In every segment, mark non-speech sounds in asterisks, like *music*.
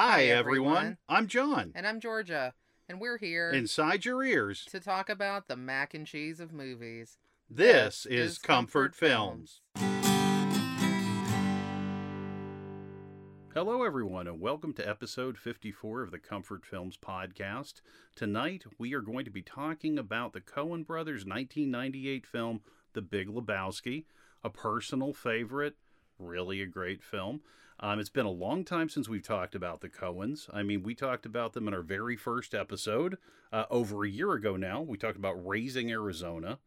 Hi, everyone. I'm John. And I'm Georgia. And we're here Inside your ears, to talk about the mac and cheese of movies. this is Comfort Films. Hello, everyone, and welcome to episode 54 of the Comfort Films podcast. Tonight, we are going to be talking about the Coen Brothers' 1998 film, The Big Lebowski, a personal favorite, really a great film. Um, it's been a long time since we've talked about the Coens. I mean, we talked about them in our very first episode uh, over a year ago now. We talked about Raising Arizona.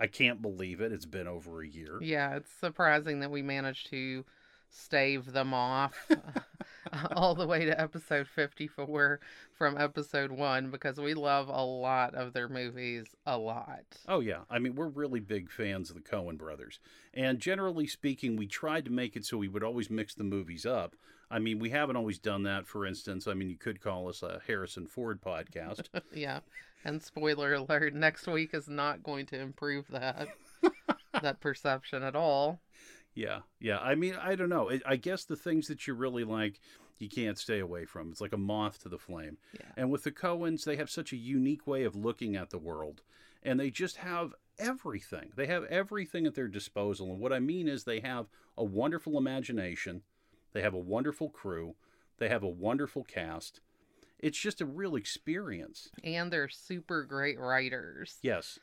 I can't believe it. It's been over a year. Yeah, it's surprising that we managed to stave them off *laughs* *laughs* all the way to episode 54 from episode 1 because we love a lot of their movies a lot. Oh yeah, I mean we're really big fans of the Coen brothers, and generally speaking, we tried to make it so we would always mix the movies up. I mean, we haven't always done that. For instance, I mean, you could call us a Harrison Ford podcast. *laughs* yeah. And spoiler alert, next week is not going to improve that *laughs* that perception at all. yeah, yeah. I mean, I don't know. I- I guess the things that you really like, you can't stay away from. It's like a moth to the flame. Yeah. And with the Coens, they have such a unique way of looking at the world, and they just have everything. They have everything at their disposal. And what I mean is, they have a wonderful imagination, they have a wonderful crew, they have a wonderful cast. It's just a real experience. And they're super great writers. Yes.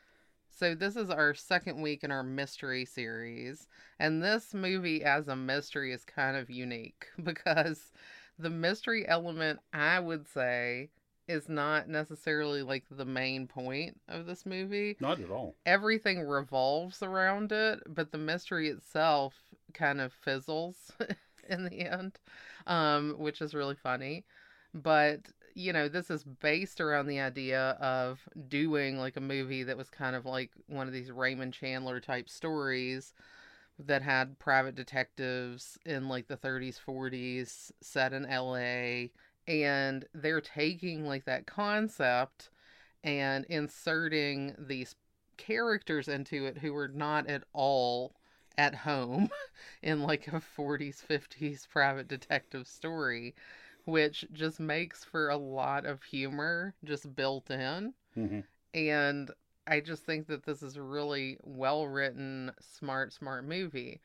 So this is our second week in our mystery series, and this movie as a mystery is kind of unique *laughs* because the mystery element, I would say, is not necessarily like the main point of this movie. Not at all. Everything revolves around it, but the mystery itself kind of fizzles *laughs* in the end, um, which is really funny. But you know, this is based around the idea of doing like a movie that was kind of like one of these Raymond Chandler type stories that had private detectives in like the 30s, 40s, set in LA. And they're taking like that concept and inserting these characters into it who are not at all at home *laughs* in like a 40s, 50s private detective story which just makes for a lot of humor just built in. hmm And I just think that this is a really well written, smart, smart movie.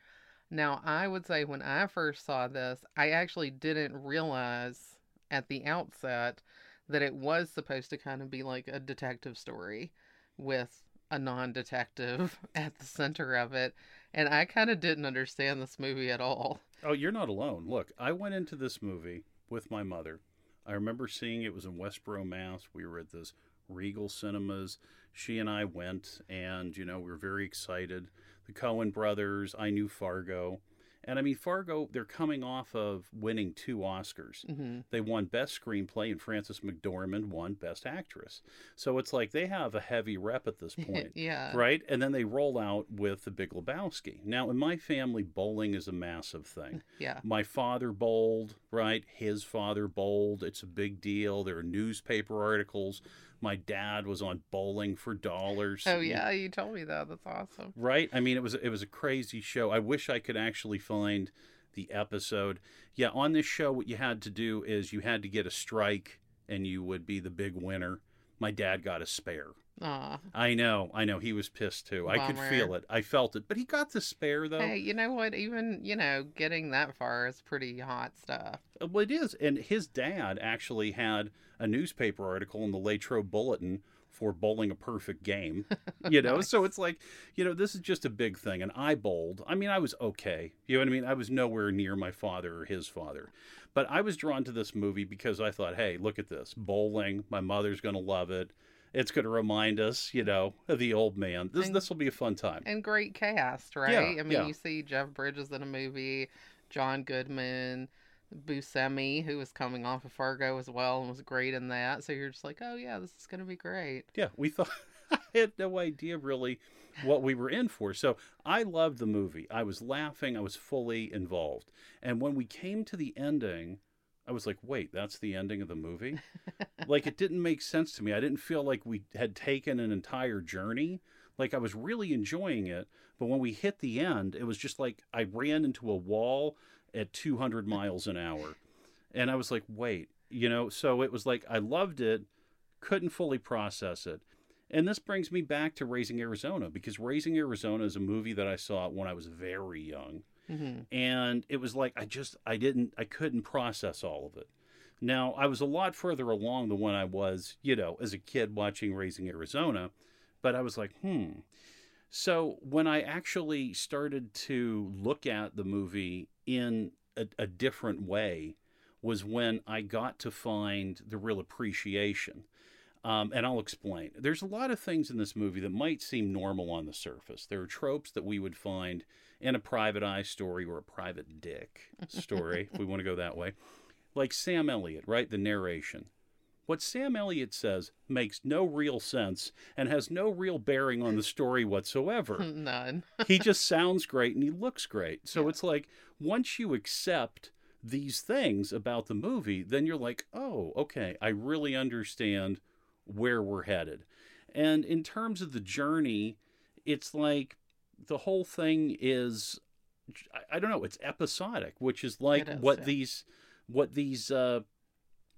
Now, I would say when I first saw this, I actually didn't realize at the outset that it was supposed to kind of be like a detective story with a non detective *laughs* at the center of it. And I kind of didn't understand this movie at all. Oh, you're not alone. Look, I went into this movie with my mother. I remember seeing it was in Westborough, Mass. We were at this Regal Cinemas. She and I went, and you know we were very excited. The Coen brothers. I knew Fargo, and I mean Fargo. They're coming off of winning two Oscars. hmm They won Best Screenplay, and Frances McDormand won Best Actress. So it's like they have a heavy rep at this *laughs* point. yeah. Right? And then they roll out with the Big Lebowski. Now, in my family, bowling is a massive thing. *laughs* Yeah. My father bowled, right? His father bowled. It's a big deal. There are newspaper articles. My dad was on bowling for dollars. Oh yeah, you told me that. That's awesome. Right? I mean, it was it was a crazy show. I wish I could actually find the episode. Yeah, on this show, what you had to do is you had to get a strike, and you would be the big winner. My dad got a spare. Aw. I know, I know. He was pissed too. I could feel it. I felt it. But he got the spare though. Hey, you know what? Even you know, getting that far is pretty hot stuff. Uh, Well, it is. And his dad actually had a newspaper article in the Latrobe Bulletin for bowling a perfect game. *laughs* You know, so it's like, you know, this is just a big thing. And I bowled. I mean, I was okay. You know what I mean? I was nowhere near my father or his father. But I was drawn to this movie because I thought, hey, look at this bowling. My mother's going to love it. It's going to remind us, you know, of the old man. This And- this will be a fun time. And great cast, right? Yeah, I mean, yeah. you see Jeff Bridges in a movie, John Goodman, Buscemi, who was coming off of Fargo as well and was great in that. So you're just like, oh yeah, this is gonna be great. Yeah, we thought *laughs* I had no idea really what we were in for. So I loved the movie. I was laughing. I was fully involved. And when we came to the ending, I was like, wait, that's the ending of the movie? *laughs* like it didn't make sense to me. I didn't feel like we had taken an entire journey. Like I was really enjoying it, but when we hit the end, it was just like I ran into a wall at 200 miles an hour. And I was like, wait, you know, so it was like I loved it, couldn't fully process it. And this brings me back to Raising Arizona because Raising Arizona is a movie that I saw when I was very young. hmm And it was like I just I didn't I couldn't process all of it. Now, I was a lot further along than when I was, you know, as a kid watching Raising Arizona, but I was like, hmm. So when I actually started to look at the movie in a, a different way, was when I got to find the real appreciation. Um, and I'll explain. There's a lot of things in this movie that might seem normal on the surface. There are tropes that we would find in a private eye story or a private dick story, if we want to go that way. Like Sam Elliott, right? The narration. What Sam Elliott says makes no real sense and has no real bearing on the story whatsoever *laughs* None. he just sounds great and he looks great. So Yeah. it's like once you accept these things about the movie, then you're like, oh, okay, I really understand where we're headed. And in terms of the journey, it's like the whole thing is, I- don't know, it's episodic, which is like is, what yeah. these, what these, uh,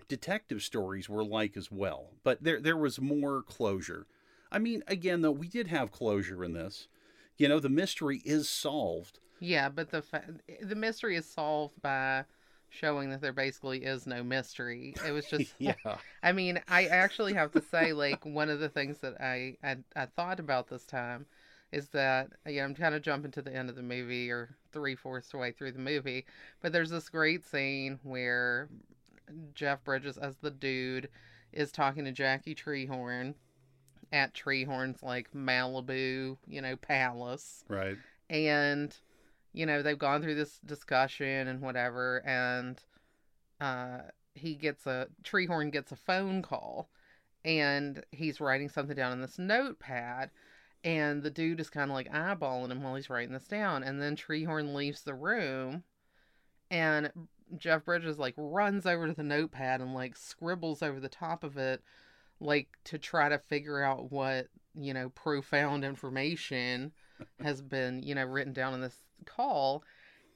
detective stories were like as well but there there was more closure i mean again though we did have closure in this you know the mystery is solved Yeah, but the fa- eh, the mystery is solved by showing that there basically is no mystery. It was *laughs* just yeah. *laughs* I mean, I actually have to say, like, one of the things that I, I, I thought about this time is that, yeah, I'm kind of jumping to the end of the movie or three fourths the way through the movie, but there's this great scene where Jeff Bridges, as the dude, is talking to Jackie Treehorn at Treehorn's, like, Malibu, you know, palace. Right. And you know they've gone through this discussion and whatever and uh he gets a treehorn gets a phone call and he's writing something down in this notepad and the dude is kind of like eyeballing him while he's writing this down and then treehorn leaves the room and jeff bridges like runs over to the notepad and like scribbles over the top of it like to try to figure out what you know profound information *laughs* has been you know written down in this call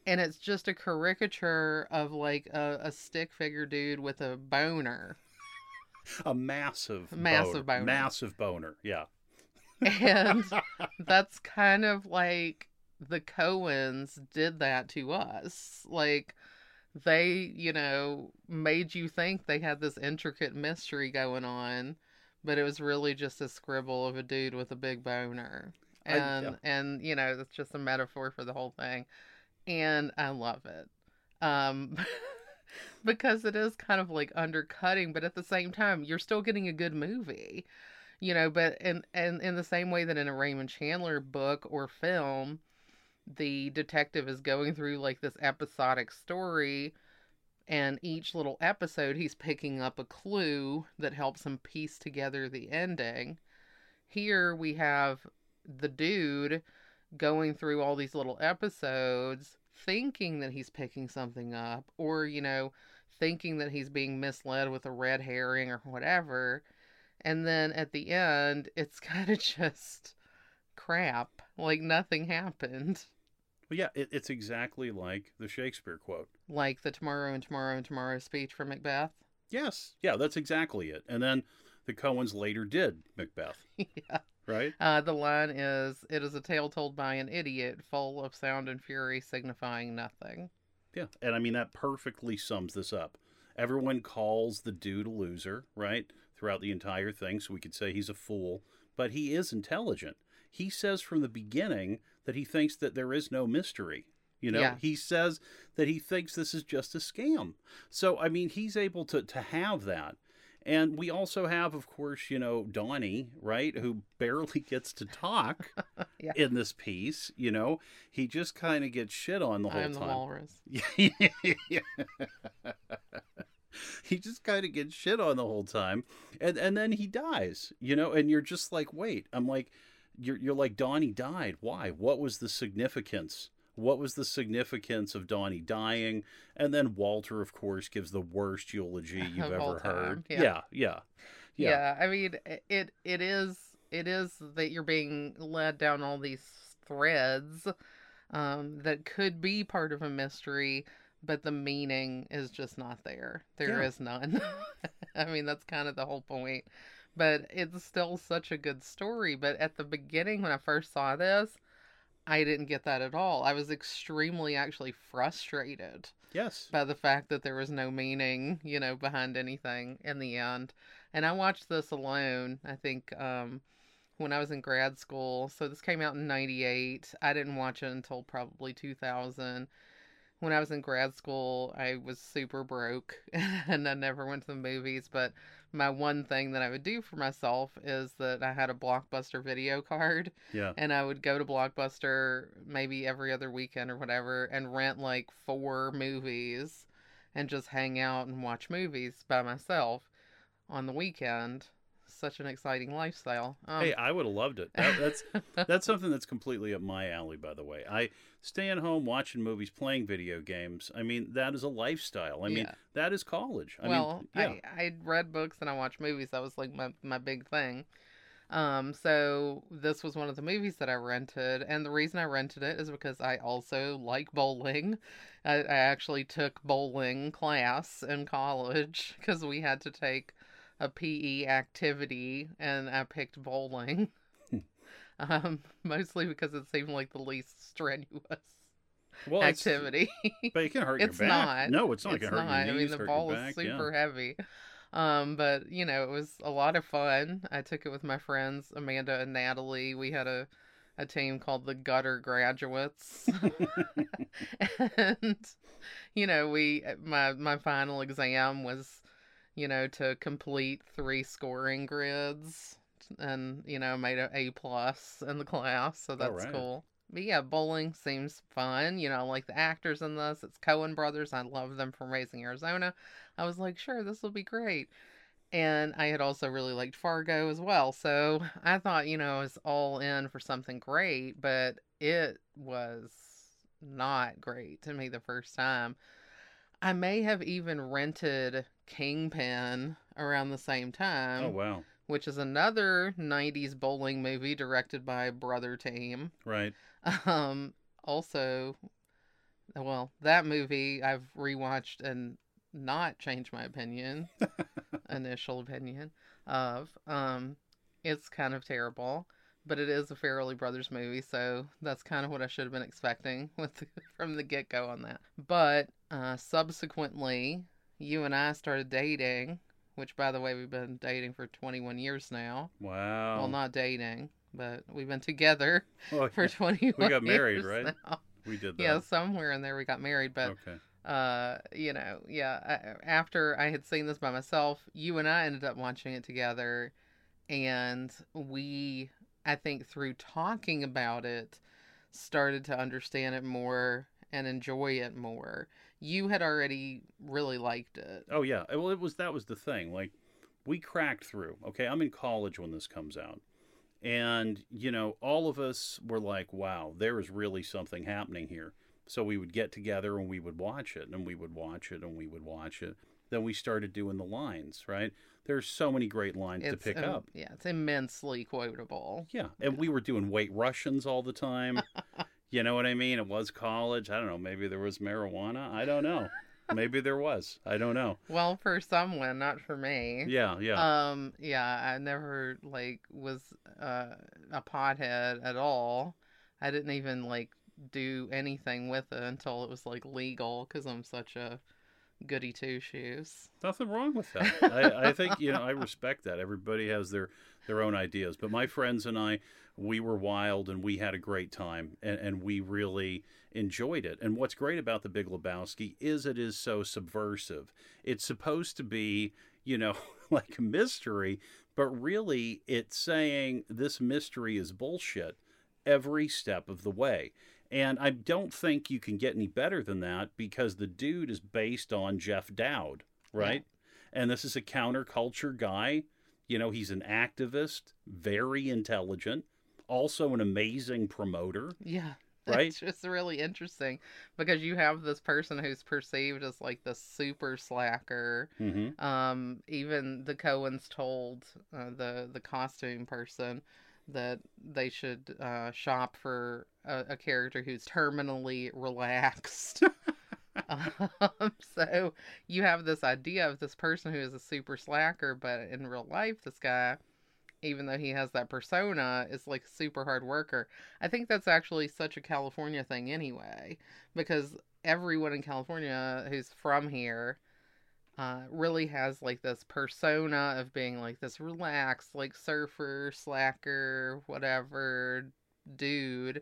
and it's just a caricature of like a, a stick figure dude with a boner. A massive Massive boner. massive boner yeah. And *laughs* that's kind of like the Coens did that to us. Like they you know made you think they had this intricate mystery going on but it was really just a scribble of a dude with a big boner I- and yeah. and you know that's just a metaphor for the whole thing. And i love it. Um *laughs* because it is kind of like undercutting but at the same time you're still getting a good movie you know but in and in the same way that in a raymond chandler book or film the detective is going through like this episodic story and each little episode he's picking up a clue that helps him piece together the ending. Here we have the dude going through all these little episodes thinking that he's picking something up or you know thinking that he's being misled with a red herring or whatever and then at the end it's *laughs* kind of just crap like nothing happened Well, yeah, it, it's exactly like the Shakespeare quote. like the tomorrow and tomorrow and tomorrow speech from Macbeth. Yes, yeah, that's exactly it. And then the Coens later did Macbeth, *laughs* yeah. Right? Uh, the line is, "It is a tale told by an idiot, full of sound and fury, signifying nothing." Yeah, and I mean that perfectly sums this up. Everyone calls the dude a loser, right? Throughout the entire thing, so we could say he's a fool, but he is intelligent. He says from the beginning that he thinks that there is no mystery. You know, Yeah. he says that he thinks this is just a scam. So I mean, he's able to to have that. And we also have, of course, you know, Donnie, right, who *laughs* barely gets to talk *laughs* Yeah. in this piece. You know, he just kind of gets shit on the whole I'm the time. walrus. *laughs* Yeah. he just kind of gets shit on the whole time, and and then he dies, you know, and you're just like, wait, I'm like, you're you're like Donnie died. Why? What was the significance? What was the significance of Donnie dying? And then Walter, of course, gives the worst eulogy *laughs* you've ever heard. Yeah. yeah. yeah, Yeah. yeah, I mean, it it is it is that you're being led down all these threads um, that could be part of a mystery, but the meaning is just not there. There Yeah. is none. *laughs* I mean, that's kind of the whole point. But it's still such a good story. But at the beginning, when I first saw this, I didn't get that at all. I was extremely actually frustrated Yes. by the fact that there was no meaning, you know, behind anything in the end. And I watched this alone, I think, um, when I was in grad school. So this came out in 98. I didn't watch it until probably 2000. When I was in grad school, I was super broke *laughs* and I never went to the movies. But my one thing that I would do for myself is that I had a Blockbuster video card Yeah. and I would go to Blockbuster maybe every other weekend or whatever and rent like four movies and just hang out and watch movies by myself on the weekend. Such an exciting lifestyle. Um, Hey, I would have loved it. That, that's *laughs* that's something that's completely up my alley, by the way. I staying home, watching movies, playing video games. I mean, that is a lifestyle. I mean, that is college. I well, mean, yeah. I I read books and I watched movies. That was like my my big thing. Um, so this was one of the movies that I rented, and the reason I rented it is because I also like bowling. I, I actually took bowling class in college *laughs* because we had to take a PE activity, and I picked bowling. *laughs* um, *laughs* mostly because it seemed like the least strenuous well, activity. but it can hurt It's your back. not. No, it's not it's going to hurt not. I mean, the ball is back, yeah. super heavy. Um, but you know, it was a lot of fun. I took it with my friends Amanda and Natalie. We had a a team called the Gutter Graduates, *laughs* *laughs* and you know, we my my final exam was, you know, to complete three scoring grids, and you know, made a A plus in the class, so that's right. cool. But yeah, bowling seems fun. You know, I like the actors in this. It's Coen Brothers. I love them from Raising Arizona. I was like, sure, this will be great. And I had also really liked Fargo as well. So I thought, you know, I was all in for something great, but it was not great to me the first time. I may have even rented Kingpin around the same oh, time Oh wow! Which is another 90s bowling movie directed by Brother Team. Right. *laughs* Um, also, well, that movie I've rewatched and not changed my opinion, *laughs* initial opinion of. Um, it's kind of terrible, but it is a Farrelly Brothers movie, so that's kind of what I should have been expecting *laughs* with from the get go on that. But uh, subsequently, you and I started dating, which, by the way, we've been dating for 21 years now. Wow. Well, not dating, but we've been together *laughs* Oh, for yeah. 21 got married, right? now. we did that. Yeah, somewhere in there we got married, but okay. uh, you know, yeah, I, after I had seen this by myself, you and I ended up watching it together and we I think through talking about it started to understand it more and enjoy it more. You had already really liked it. Oh yeah. Well, it was that was the thing. Like we cracked through. Okay, I'm in college when this comes out. And, you know, all of us were like, wow, there is really something happening here. So we would get together and we would watch it and we would watch it and we would watch it. Then we started doing the lines, right? There's so many great lines to pick um, up. Yeah, it's immensely quotable. Yeah. And we were doing White Russians all the time. *laughs* you know what I mean? It was college. I don't know. Maybe there was marijuana. I don't know. *laughs* Maybe there was. I don't know. Well, for someone, not for me. Yeah, yeah. Um, yeah, I never like was uh, a pothead at all. I didn't even like do anything with it until it was like legal because I'm such a goody two shoes. Nothing wrong with that. *laughs* I, I think you know I respect that. Everybody has their their own ideas, but my friends and I, we were wild and we had a great time, and, and we really enjoyed it. And what's great about the Big Lebowski is it is so subversive. It's supposed to be you know *laughs* like a mystery, but really it's saying this mystery is bullshit every step of the way. And I don't think you can get any better than that because the dude is based on Jeff Dowd, right? And this is a counterculture guy. You know, he's an activist, very intelligent, also an amazing promoter. Yeah. *laughs* Right? It's just really interesting because you have this person who's perceived as like the super slacker. Mm-hmm. Um, even the Coens told uh, the the costume person that they should uh, shop for a, a character who's terminally relaxed. *laughs* Um, so you have this idea of this person who is a super slacker, but in real life, this guy, even though he has that persona, is like a super hard worker. I think that's actually such a California thing anyway, because everyone in California who's from here uh, really has like this persona of being like this relaxed, like surfer, slacker, whatever dude.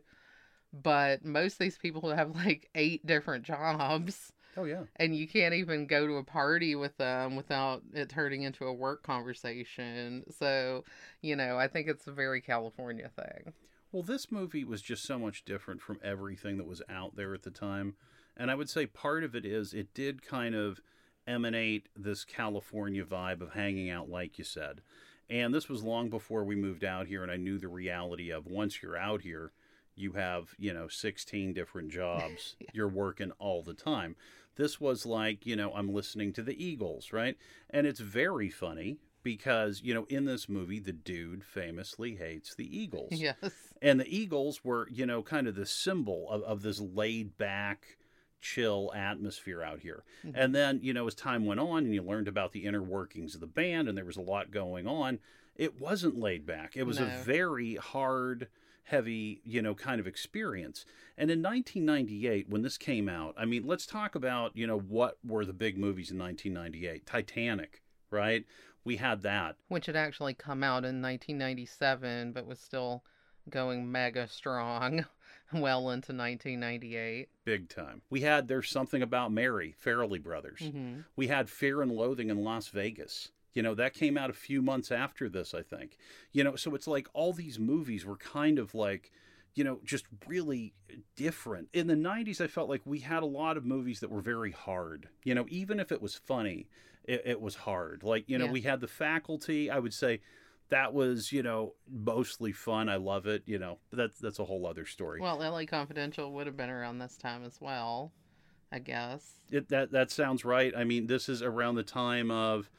But most of these people have like eight different jobs. Oh yeah. And you can't even go to a party with them without it turning into a work conversation. So, you know, I think it's a very California thing. Well, this movie was just so much different from everything that was out there at the time. And I would say part of it is it did kind of emanate this California vibe of hanging out, like you said. And this was long before we moved out here, and I knew the reality of once you're out here, you have, you know, 16 different jobs. *laughs* yeah. You're working all the time. This was like, you know, I'm listening to the Eagles, right? And it's very funny because, you know, in this movie, the dude famously hates the Eagles. *laughs* Yes. And the Eagles were, you know, kind of the symbol of, of this laid back, chill atmosphere out here. Mm-hmm. And then, you know, as time went on and you learned about the inner workings of the band and there was a lot going on, it wasn't laid back. It was no. a very hard, heavy, you know, kind of experience. And in 1998, when this came out, I mean, let's talk about, you know, what were the big movies in 1998? Titanic, right? We had that. Which had actually come out in 1997, but was still going mega strong. *laughs* well into 1998. Big time. We had There's Something About Mary, Farrelly Brothers. Mm-hmm. We had Fear and Loathing in Las Vegas. You know, that came out a few months after this, I think. You know, so it's like all these movies were kind of like, you know, just really different. In the 90s, I felt like we had a lot of movies that were very hard. You know, even if it was funny, it, it was hard. Like, you know, yeah. we had The Faculty, I would say that was you know mostly fun i love it you know that's that's a whole other story well la confidential would have been around this time as well i guess it, that that sounds right i mean this is around the time of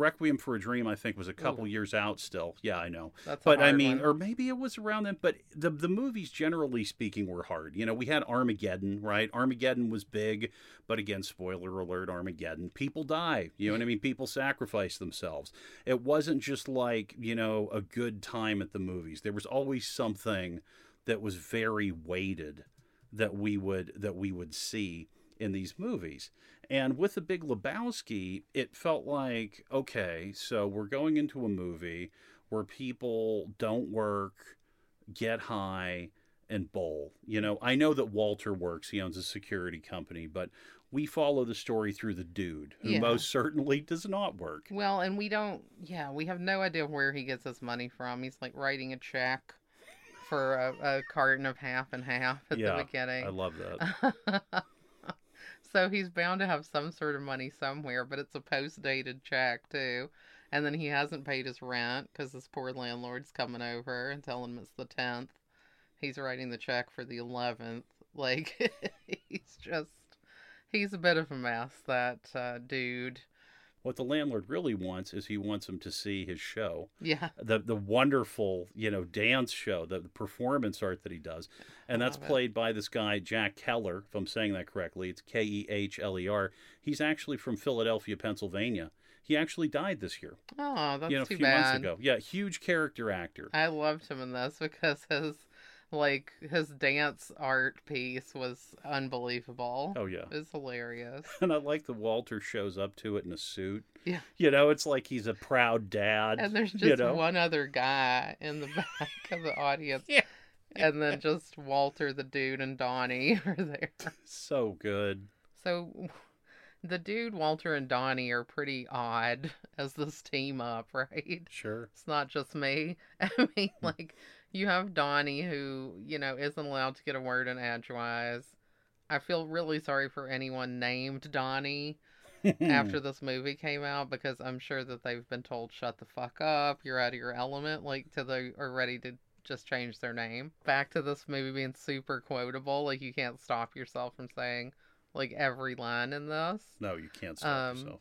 Requiem for a Dream, I think, was a couple Ooh. years out still. Yeah, I know. That's but I mean, one. or maybe it was around then. But the the movies, generally speaking, were hard. You know, we had Armageddon, right? Armageddon was big, but again, spoiler alert: Armageddon, people die. You know what I mean? People sacrifice themselves. It wasn't just like you know a good time at the movies. There was always something that was very weighted that we would that we would see in these movies. And with the Big Lebowski, it felt like, okay, so we're going into a movie where people don't work, get high, and bowl. You know, I know that Walter works, he owns a security company, but we follow the story through the dude who yeah. most *laughs* certainly does not work. Well, and we don't, yeah, we have no idea where he gets his money from. He's like writing a check for a, a carton of half and half at yeah, the beginning. I love that. *laughs* So he's bound to have some sort of money somewhere, but it's a post dated check too. And then he hasn't paid his rent because this poor landlord's coming over and telling him it's the 10th. He's writing the check for the 11th. *laughs* Like, *laughs* he's just, he's a bit of a mess, that uh, dude. What the landlord really wants is he wants him to see his show. Yeah. The the wonderful, you know, dance show, the, the performance art that he does. And that's played it. by this guy, Jack Kehler, if I'm saying that correctly. It's K E H L E R. He's actually from Philadelphia, Pennsylvania. He actually died this year. Oh, that's you know, a few bad. months ago. Yeah, huge character actor. I loved him in this because his like his dance art piece was unbelievable. Oh yeah, it's hilarious. *laughs* And I like that Walter shows up to it in a suit. Yeah, you know, it's like he's a proud dad. And there's just you know? one other guy in the *laughs* back of the audience. yeah. And then just Walter, the dude, and Donnie *laughs* are there. So good. So the dude, Walter, and Donnie are pretty odd as this team up, right? Sure. It's not just me. I mean, hmm. like, you have Donnie who, you know, isn't allowed to get a word in edgewise. I feel really sorry for anyone named Donnie after *laughs* this movie came out because I'm sure that they've been told shut the fuck up, you're out of your element, like to the are ready to just change their name. Back to this movie being super quotable, like you can't stop yourself from saying like every line in this. No, you can't stop um, yourself.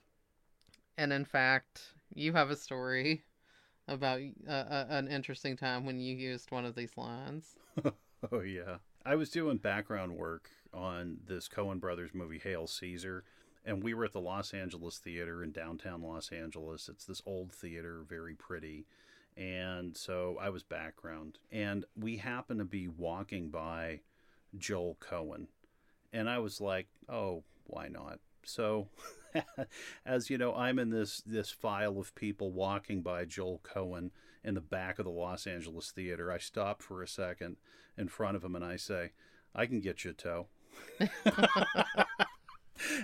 And in fact, you have a story about uh, an interesting time when you used one of these lines. *laughs* oh yeah. I was doing background work on this Coen Brothers movie, Hail Caesar, and we were at the Los Angeles Theater in downtown Los Angeles. It's this old theater, very pretty. And so I was background, and we happened to be walking by Joel Coen, And I was like, oh, why not? So, *laughs* *laughs* as you know, I'm in this this file of people walking by Joel Coen in the back of the Los Angeles theater. I stop for a second in front of him and I say, "I can get you a toe." *laughs*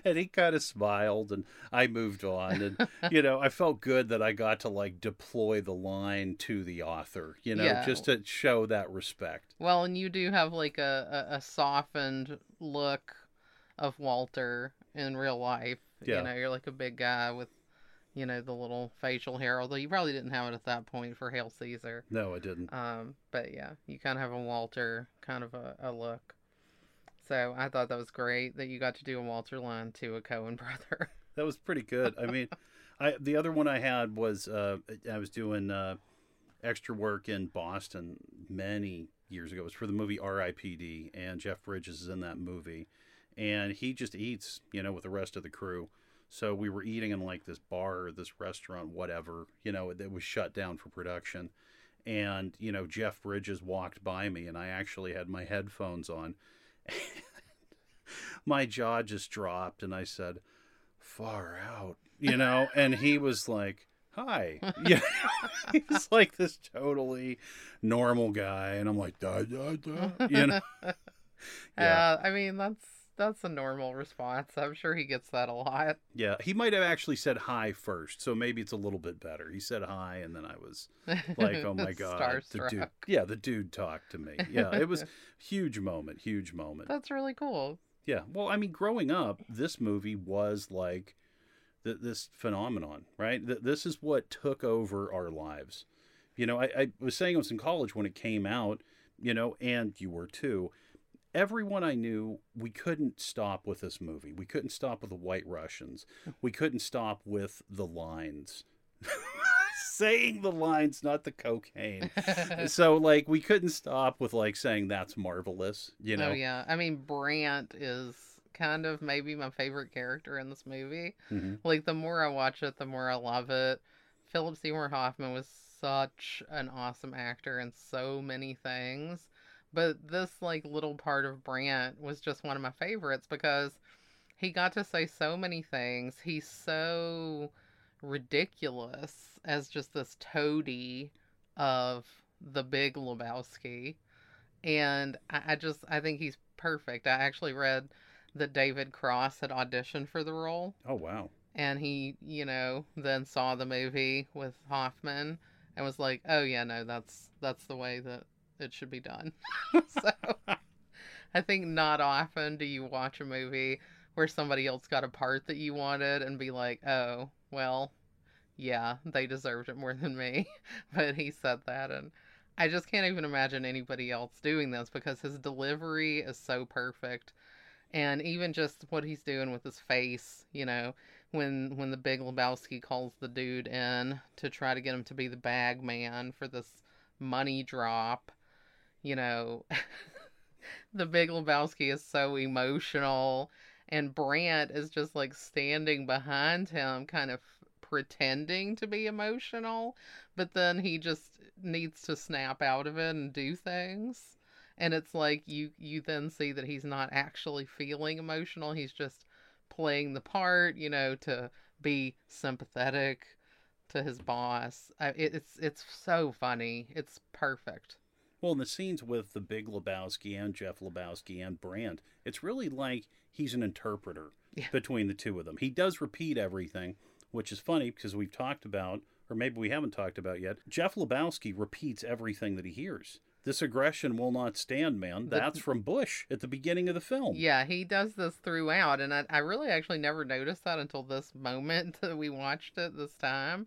and he kind of smiled and I moved on and *laughs* you know I felt good that I got to like deploy the line to the author you know Yeah. just to show that respect Well, and you do have like a, a, a softened look of Walter in real life. Yeah. You know, you're like a big guy with, you know, the little facial hair, although you probably didn't have it at that point for Hail Caesar. no I didn't Um, but yeah, you kind of have a Walter kind of a, a look. So I thought that was great that you got to do a Walter line to a Coen *laughs* brother. that was pretty good I mean *laughs* I the other one I had was uh I was doing uh extra work in Boston many years ago it was for the movie R.I.P.D. and Jeff Bridges is in that movie and he just eats you know with the rest of the crew. So we were eating in like this bar or this restaurant whatever you know that was shut down for production. And you know Jeff Bridges walked by me and I actually had my headphones on. *laughs* My jaw just dropped and I said far out you know? And he was like hi. *laughs* Yeah he was like this totally normal guy and I'm like da da da you know? *laughs* Yeah Uh, I mean, that's that's a normal response. I'm sure he gets that a lot. yeah he might have actually said hi first so maybe it's a little bit better he said hi and then I was like oh my *laughs* god the dude yeah the dude talked to me yeah it was *laughs* huge moment huge moment That's really cool. Yeah. Well, I mean, growing up, this movie was like th- this phenomenon, right? Th- this is what took over our lives. You know, I, I was saying I was in college when it came out, you know, and you were too. Everyone I knew, we couldn't stop with this movie. We couldn't stop with the White Russians. We couldn't stop with the lines. *laughs* saying the lines, not the cocaine. *laughs* so, like, we couldn't stop with, like, saying that's marvelous, you know? Oh yeah. I mean, Brandt is kind of maybe my favorite character in this movie. Mhm. Like the more I watch it, the more I love it. Philip Seymour Hoffman was such an awesome actor in so many things. But this like little part of Brandt was just one of my favorites because he got to say so many things. He's so ridiculous as just this toady of the big Lebowski. And I, I just I think he's perfect. I actually read that David Cross had auditioned for the role Oh, wow. and he, you know, then saw the movie with Hoffman and was like, "Oh yeah, no, that's that's the way that it should be done." *laughs* so I think not often do you watch a movie where somebody else got a part that you wanted and be like, "Oh, well, yeah, they deserved it more than me." *laughs* but he said that and I just can't even imagine anybody else doing this because his delivery is so perfect. And even just what he's doing with his face, you know, when when the big Lebowski calls the dude in to try to get him to be the bag man for this money drop, you know, *laughs* the big Lebowski is so emotional and Brandt is just like standing behind him kind of pretending to be emotional, but then he just needs to snap out of it and do things. And it's like you you then see that he's not actually feeling emotional he's just playing the part you know to be sympathetic to his boss. It's it's so funny. It's perfect Well, in the scenes with the Big Lebowski and Jeff Lebowski and Brandt, it's really like he's an interpreter Yeah. between the two of them. He does repeat everything, which is funny because we've talked about, or maybe we haven't talked about yet. Jeff Lebowski repeats everything that he hears. This aggression will not stand, man. That's from Bush at the beginning of the film. yeah he does this throughout and I, I really actually never noticed that until this moment *laughs* that we watched it this time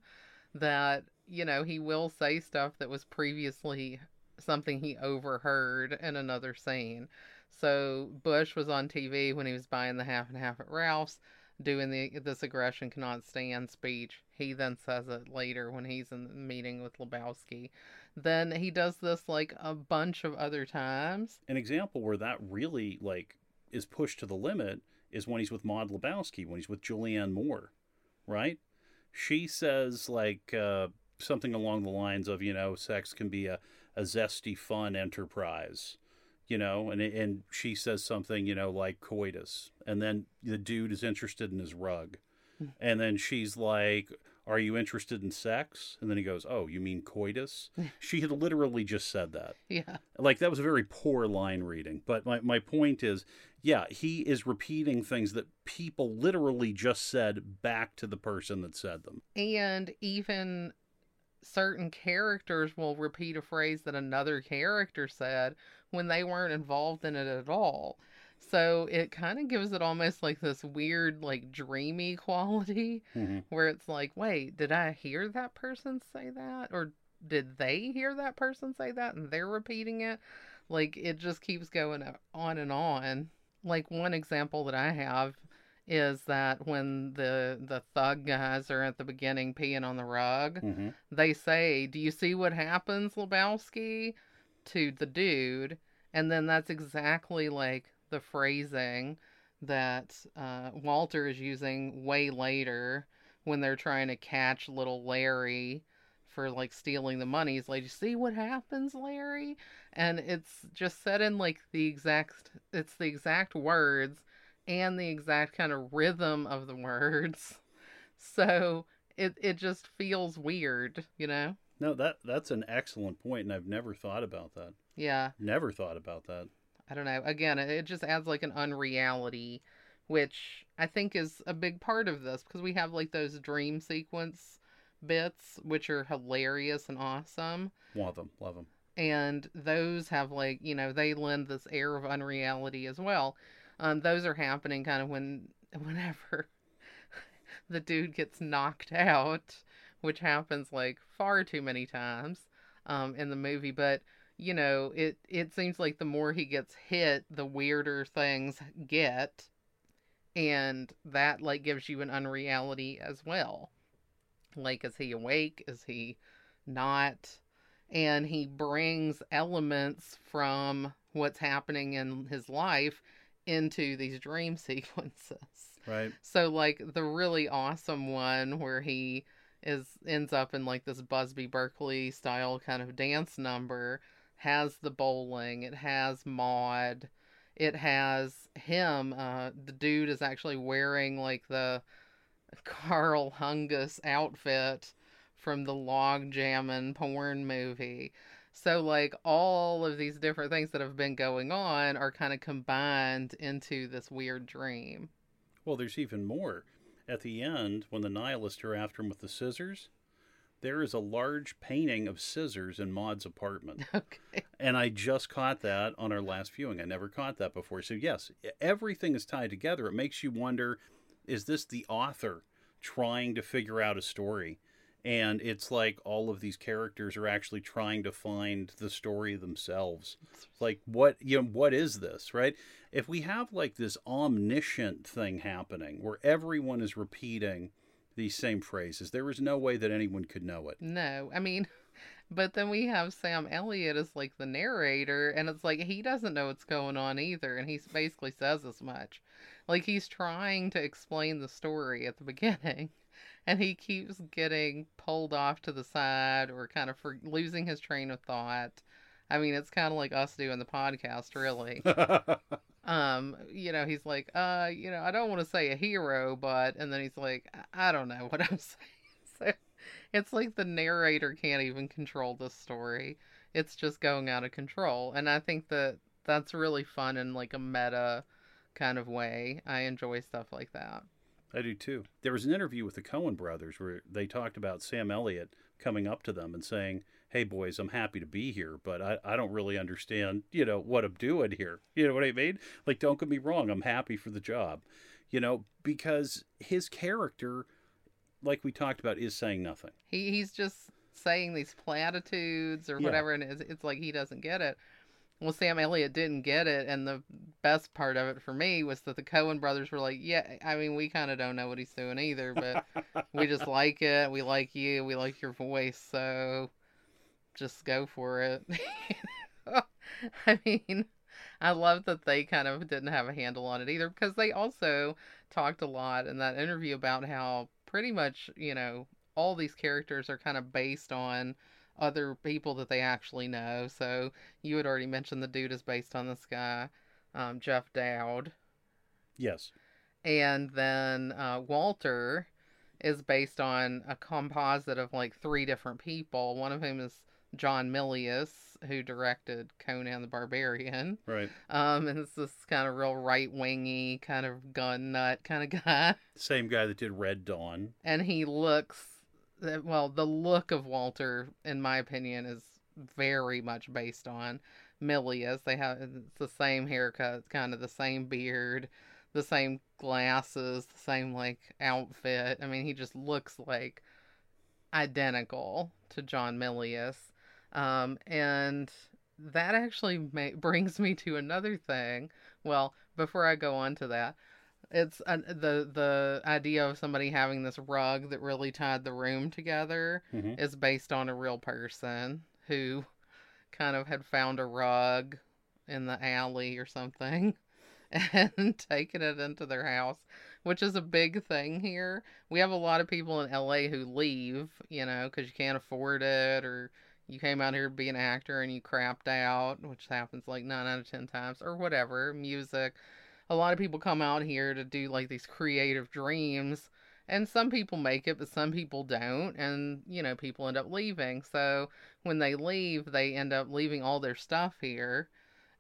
that you know he will say stuff that was previously something he overheard in another scene so bush was on tv when he was buying the half and half at ralph's doing the this aggression cannot stand speech. He then says it later when he's in the meeting with Lebowski. Then he does this like a bunch of other times. An example where that really like is pushed to the limit is when he's with Maud Lebowski, when he's with Julianne Moore, right? She says like uh, something along the lines of, you know, sex can be a, a zesty, fun enterprise, you know, and and she says something, you know, like coitus, and then the dude is interested in his rug, hmm. and then she's like, "Are you interested in sex?" And then he goes, "Oh, you mean coitus?" *laughs* she had literally just said that. Yeah. Like that was a very poor line reading. But my, my point is, yeah, he is repeating things that people literally just said back to the person that said them. And even certain characters will repeat a phrase that another character said when they weren't involved in it at all. So it kind of gives it almost like this weird, like dreamy *laughs* quality Mhm. where it's like, wait, did I hear that person say that? Or did they hear that person say that and they're repeating it? Like it just keeps going on and on. Like one example that I have is that when the the thug guys are at the beginning peeing on the rug, Mhm. they say, "Do you see what happens, Lebowski?" to the dude, and then that's exactly like the phrasing that uh, Walter is using way later when they're trying to catch little Larry for like stealing the money. He's like, "You see what happens, Larry?" And it's just said in like the exact, it's the exact words and the exact kind of rhythm of the words. *laughs* So it it just feels weird, you know? No, that that's an excellent point, and I've never thought about that. Yeah. Never thought about that. I don't know. Again, it just adds like an unreality, which I think is a big part of this because we have like those dream sequence bits, which are hilarious and awesome. Love them, love them. And those have like, you know, they lend this air of unreality as well. Um, those are happening kind of when, whenever *laughs* the dude gets knocked out, which happens like far too many times um, in the movie. But you know, it it seems like the more he gets hit, the weirder things get, and that like gives you an unreality as well. Like, is he awake? Is he not? And he brings elements from what's happening in his life into these dream *laughs* sequences. Right. So like the really awesome one where he is ends up in like this Busby Berkeley style kind of dance number has the bowling, it has Maud, it has him. Uh, the dude is actually wearing like the *laughs* Karl Hungus outfit from the log jammin' porn movie. So like all of these different things that have been going on are kind of combined into this weird dream. Well, there's even more. At the end, when the nihilists are after him with the scissors, there is a large painting of scissors in Maud's apartment. *laughs* Okay. And I just caught that on our last viewing. I never caught that before. So, yes, everything is tied together. It makes you wonder is this the author trying to figure out a story? And it's like all of these characters are actually trying to find the story themselves. Like, what, you know, what is this, right? If we have like this omniscient thing happening where everyone is repeating these same phrases, there is no way that anyone could know it. No, I mean, *laughs* but then we have Sam Elliott as like the narrator, and it's like he doesn't know what's going on either, and he basically says as much. Like he's trying to explain the story at the *laughs* beginning, and he keeps getting pulled off to the side or kind of for losing his train of thought. I mean, it's kind of like us doing the podcast, really. *laughs* um, you know, he's like, uh, you know, I don't want to say a hero, but, and then he's like, I, I don't know what I'm *laughs* saying. So it's like the narrator can't even control this story. It's just going out of control. And I think that that's really fun in like a meta kind of way. I enjoy stuff like that. I do too. There was an interview with the Coen brothers where they talked about Sam Elliott coming up to them and saying, Hey boys, I'm happy to be here, but I, I don't really understand, you know, what I'm doing here. *laughs* You know what I mean? Like, don't get me wrong, I'm happy for the job. You know, because his character, like we talked about, is saying nothing. He he's just saying these platitudes or Yeah. whatever, and it's, it's like he doesn't get it. Well, Sam Elliott didn't get it, and the best part of it for me was that the Coen brothers were like, "Yeah, I mean, we kind of don't know what he's doing either, but we just *laughs* like it. We like you. We like your voice, so just go for it." *laughs* I mean, I love that they kind of didn't have a handle on it either because they also talked a lot in that interview about how pretty much, you know, all these characters are kind of based on other people that they actually know. So you had already mentioned the dude is based on this guy, um, Jeff Dowd. Yes. And then uh, Walter is based on a composite of like three different people, one of whom is John Milius, who directed Conan the Barbarian. Right. Um, and it's this kind of real right wingy, kind of gun nut kind of *laughs* guy. Same guy that did Red Dawn. And he looks, well, the look of Walter, in my opinion, is very much based on Milius. They have it's the same haircut, kind of the same beard, the same glasses, the same like outfit. I mean, he just looks like identical to John Milius. Um, and that actually may, brings me to another thing. Well, before I go on to that, it's uh, the the idea of somebody having this rug that really tied the room together Mhm. is based on a real person who kind of had found a rug in the alley or something *laughs* and taken it into their house, which is a big thing here. We have a lot of people in LA who leave, you know, because you can't afford it or you came out here to be an actor and you crapped out, which happens like nine out of ten times, or whatever, music. A lot of people come out here to do like these creative dreams, and some people make it, but some people don't, and you know, people end up leaving. So when they leave, they end up leaving all their stuff here.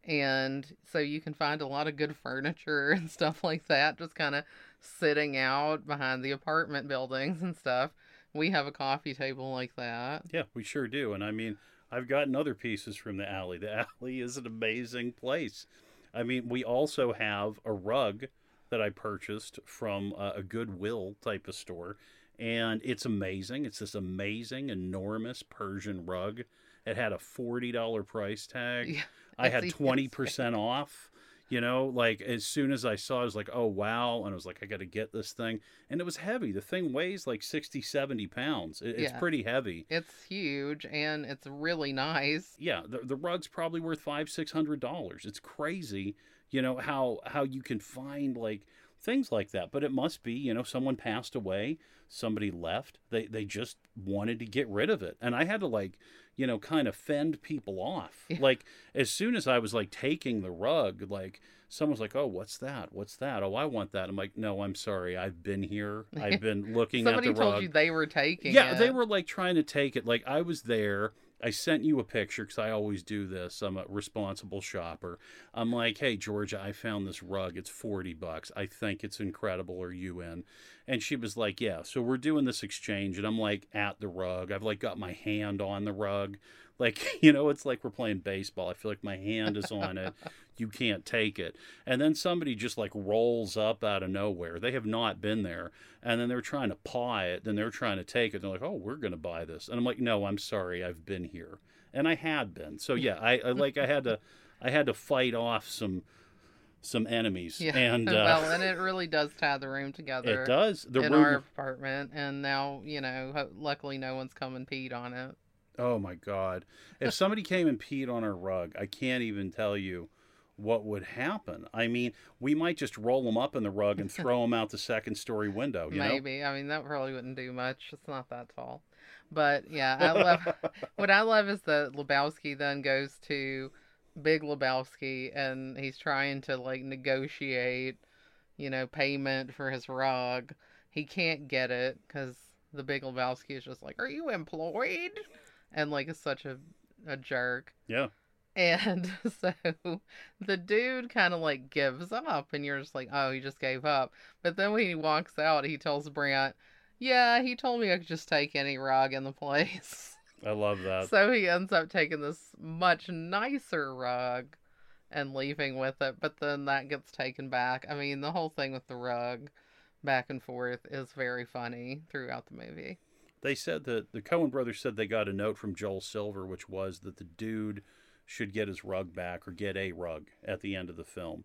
And so you can find a lot of good furniture *laughs* and stuff like that just kind of sitting out behind the apartment buildings and stuff. We have a coffee table like that. Yeah, we sure do. And I mean, I've gotten other pieces from the alley. The *laughs* alley is an amazing place. I mean, we also have a rug that I purchased from a, a Goodwill type of store, and it's amazing. It's this amazing, enormous Persian rug. It had a forty dollar price tag. Yeah, I had twenty percent off. You know, like as soon as I saw it, I was like, oh wow. And I was like, I got to get this thing. And it was heavy. The thing weighs like 60, 70 pounds. It, It's pretty heavy. It's huge and it's really nice. Yeah, the, the rug's probably worth five, six hundred dollars. It's crazy, you know, how how you can find like things like that. But it must be, you know, someone passed away, somebody left. They they just wanted to get rid of it. And I had to like, you know, kind of fend people off. Yeah. Like as soon as I was like taking the rug, like someone's like, "Oh, what's that? What's that? Oh, I want that." I'm like, "No, I'm sorry. I've been here. I've *laughs* been looking Somebody at the told you they were taking yeah, it. they were like trying to take it. Like I was there. I sent you a picture because I always do this. I'm a responsible shopper. I'm like, hey Georgia, I found this rug. It's forty bucks. I think it's incredible. Are you in? And she was like, yeah. So we're doing this exchange, and I'm like at the rug. I've like got my hand on the rug. Like *laughs* you know, it's like we're playing baseball. I feel like my hand is on it. You can't take it. And then somebody just like rolls up out of nowhere. They have not been there. And then they're trying to paw it. Then they're trying to take it. They're like, oh, we're going to buy this. And I'm like, no, I'm sorry. I've been here. And I had been. So yeah, I, I like, I had to, *laughs* I had to fight off some, some enemies. Yeah. And, *laughs* uh, well, and it really does tie the room together it does. The in room. our apartment. And now, you know, ho- luckily no one's come and peed on it. Oh my God. If somebody came and peed on our rug, I can't even tell you what would happen. I mean, we might just roll them up in the rug and throw them out the second story window, you know? Maybe. I mean, that probably wouldn't do much. It's not that tall. But yeah, I love *laughs* what I love is that Lebowski then goes to Big Lebowski and he's trying to like negotiate, you know, payment for his rug. He can't get it because the Big Lebowski is just like, "Are you employed?" And like is such a a jerk. Yeah. And *laughs* so the dude kind of like gives up, and you're just like, oh, he just gave up. But then when he walks out, he tells Brandt, yeah, he told me I could just take any rug in the place. I love *laughs* that. so he ends up taking this much nicer rug and leaving with it, but then that gets taken back. I mean, the whole thing with the rug back and forth is very funny throughout the movie. They said that the Coen brothers said they got a note from Joel Silver, which was that the dude should get his rug back or get a rug at the end of the film.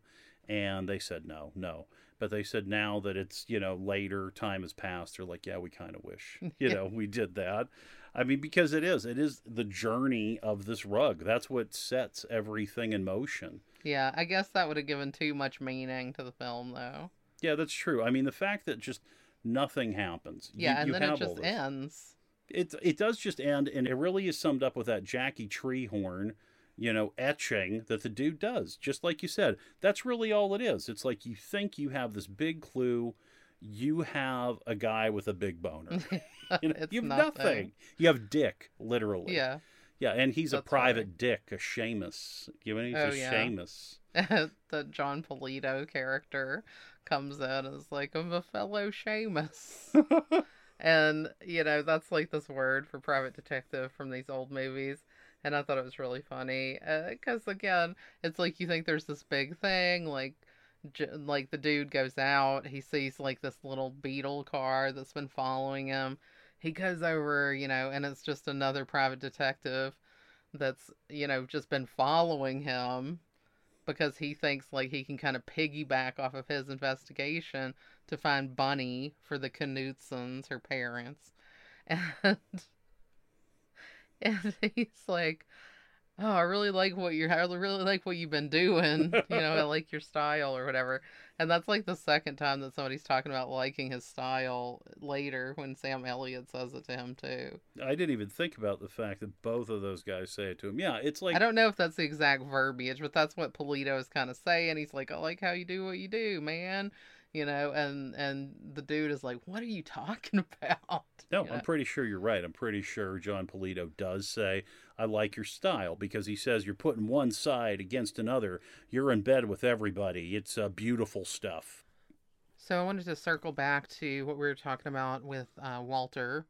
And they said no, no. But they said now that it's, you know, later, time has passed, they're like, yeah, we kind of wish, *laughs* you know, we did that. I mean, because it is, it is the journey of this rug. That's what sets everything in motion. Yeah, I guess that would have given too much meaning to the film, though. Yeah, that's true. I mean, the fact that just nothing happens. Yeah, you, and you then it just ends. It it does just end, and it really is summed up with that Jackie Treehorn, you know, etching that the dude does. Just like you said, that's really all it is. It's like you think you have this big clue. You have a guy with a big boner. *laughs* you, know, you have nothing. nothing. You have dick, literally. Yeah. Yeah, and he's That's a private right. dick, a shamus. You know, he's oh, a yeah. shamus. *laughs* the Jon Polito character comes in and is like, I'm a fellow shamus. *laughs* and, you know, that's like this word for private detective from these old movies. And I thought it was really funny. Because, uh, again, it's like you think there's this big thing, like, j- like the dude goes out, he sees like this little beetle car that's been following him he goes over, you know, and it's just another private detective that's, you know, just been following him because he thinks like he can kind of piggyback off of his investigation to find Bunny for the Knutsens, her parents. *laughs* And and *laughs* he's like, oh, I really like what you're, I really like what you've been doing. you know, I *laughs* like your style or whatever. And that's like the second time that somebody's talking about liking his style later when Sam Elliott says it to him too. I didn't even think about the fact that both of those guys say it to him. Yeah, it's like I don't know if that's the exact verbiage, but that's what Polito is kind of saying. He's like, I like how you do what you do, man you know and and the dude is like what are you talking *laughs* about? No you i'm pretty sure you're right. I'm pretty sure jon polito does say i like your style because he says you're putting one side against another. You're in bed with everybody. It's uh, beautiful stuff. So i wanted to circle back to what we were talking about with uh, walter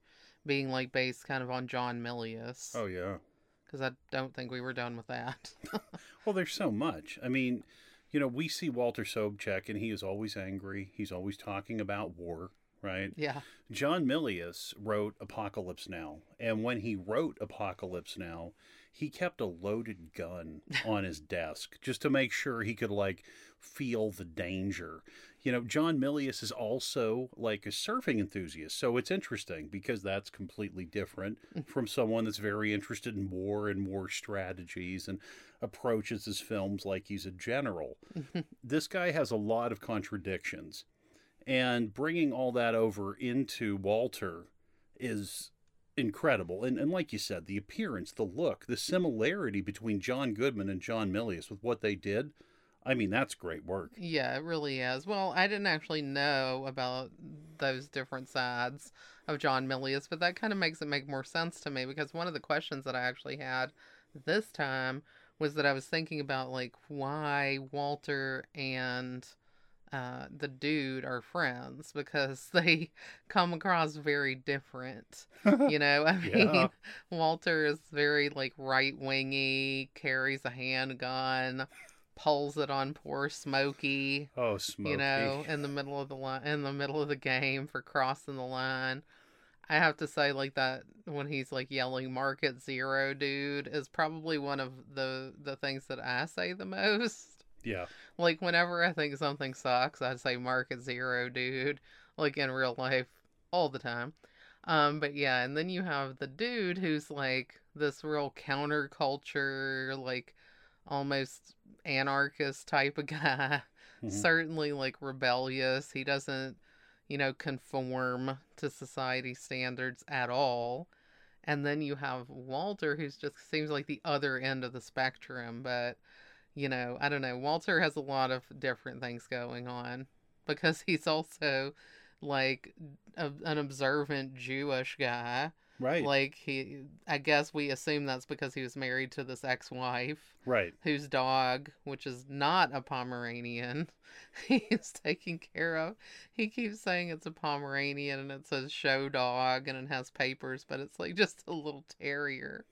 being like based kind of on john milius. Oh yeah. Because i don't think we were done with that. *laughs* Well there's so much. I mean you know, we see Walter Sobchak and he is always angry. He's always talking about war, right? Yeah. John Milius wrote Apocalypse Now. And when he wrote Apocalypse Now, he kept a loaded gun *laughs* on his desk just to make sure he could, like, feel the danger. You know, John Milius is also like a surfing enthusiast. So it's interesting because that's completely different hmm. from someone that's very interested in war and war strategies and approaches his films like he's a general. *laughs* this guy has a lot of contradictions. And bringing all that over into Walter is incredible. And, and like you said, the appearance, the look, the similarity between John Goodman and John Milius with what they did. I mean, that's great work. Yeah, it really is. Well, I didn't actually know about those different sides of John Milius, but that kind of makes it make more sense to me because one of the questions that I actually had this time was that I was thinking about like why Walter and uh, the dude are friends because *laughs* they come across very different. *laughs* You know, I mean, yeah. *laughs* Walter is very like right wingy, carries a handgun, pulls it on poor Smokey. Oh, Smokey! You know, in the middle of the line, in the middle of the game for crossing the line. I have to say, like that when he's like yelling "Market Zero, dude," is probably one of the the things that I say the most. Yeah. Like whenever I think something sucks, I say "Market Zero, dude." Like in real life, all the time. Um, but yeah, and then you have the dude who's like this real counterculture, like almost anarchist type of *laughs* guy. Mm-hmm. Certainly like rebellious. He doesn't you know, conform to society standards at all. And then you have Walter, who's just seems like the other end of the spectrum. But, you know, I don't know. Walter has a lot of different things going on because *laughs* he's also like a, an observant Jewish guy Right. Like he I guess we assume that's because he was married to this ex-wife. Right. Whose dog, which is not a Pomeranian, *laughs* he's taking care of. He keeps saying it's a Pomeranian and it says show dog and it has papers, but it's like *laughs* just a little terrier.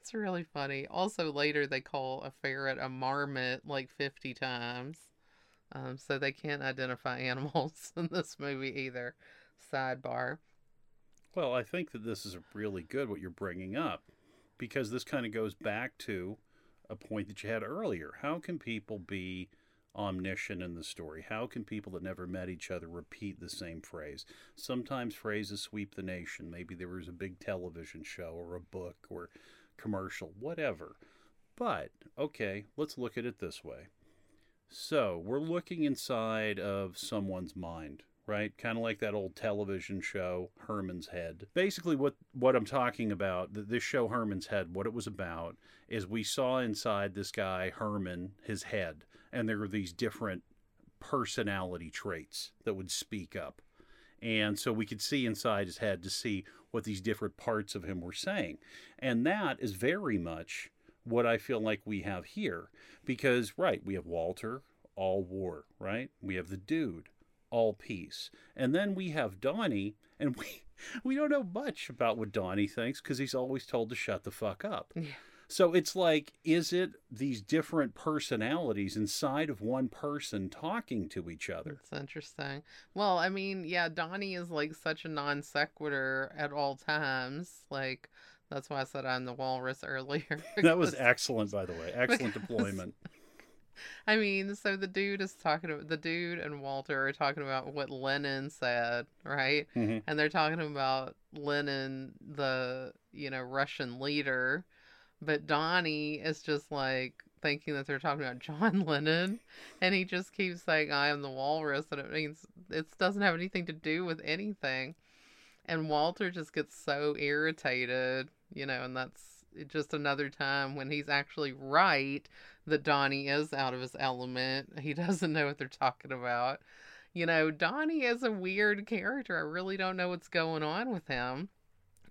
It's really funny. Also later they call a ferret a marmot like 50 times. Um, so they can't identify *laughs* animals in this movie either. Sidebar. Well, I think that this is really good what you're bringing up because this kind of goes back to a point that you had earlier. How can people be omniscient in the story? How can people that never met each other repeat the same phrase? Sometimes phrases sweep the nation. Maybe there was a big television show or a book or commercial, whatever. But, okay, let's look at it this way. So, we're looking inside of someone's mind, right? Kind of like that old television show, Herman's Head. Basically, what, what I'm talking about, this show, Herman's Head, what it was about is we saw inside this guy, Herman, his head, and there were these different personality traits that would speak up. And so we could see inside his head to see what these different parts of him were saying. And that is very much what I feel like we have here. Because, right, we have Walter, all war, right? We have the dude, all peace. And then we have Donnie, and we *laughs* we don't know much about what Donnie thinks because he's always told to shut the fuck up. Yeah. So it's like, is it these different personalities inside of one person talking to each other? That's interesting. Well, I mean, yeah, Donnie is like such a non sequitur at all times. Like, that's why I said I'm the walrus *laughs* earlier. that was excellent, by the way. *laughs* Excellent deployment. I mean, so the dude is talking about the dude and Walter are talking about what Lenin said, right? Mhm. And they're talking about Lenin, the you know Russian leader, but Donnie is just like thinking that they're talking about *laughs* John Lennon, and he just keeps saying, "I am the walrus," and it means it doesn't have anything to do with anything. And Walter just gets so irritated, you know, and that's just another time when he's actually right that Donnie is out of his element. *laughs* He doesn't know what they're talking about. You know, Donnie is a weird character. I really don't know what's going on with him.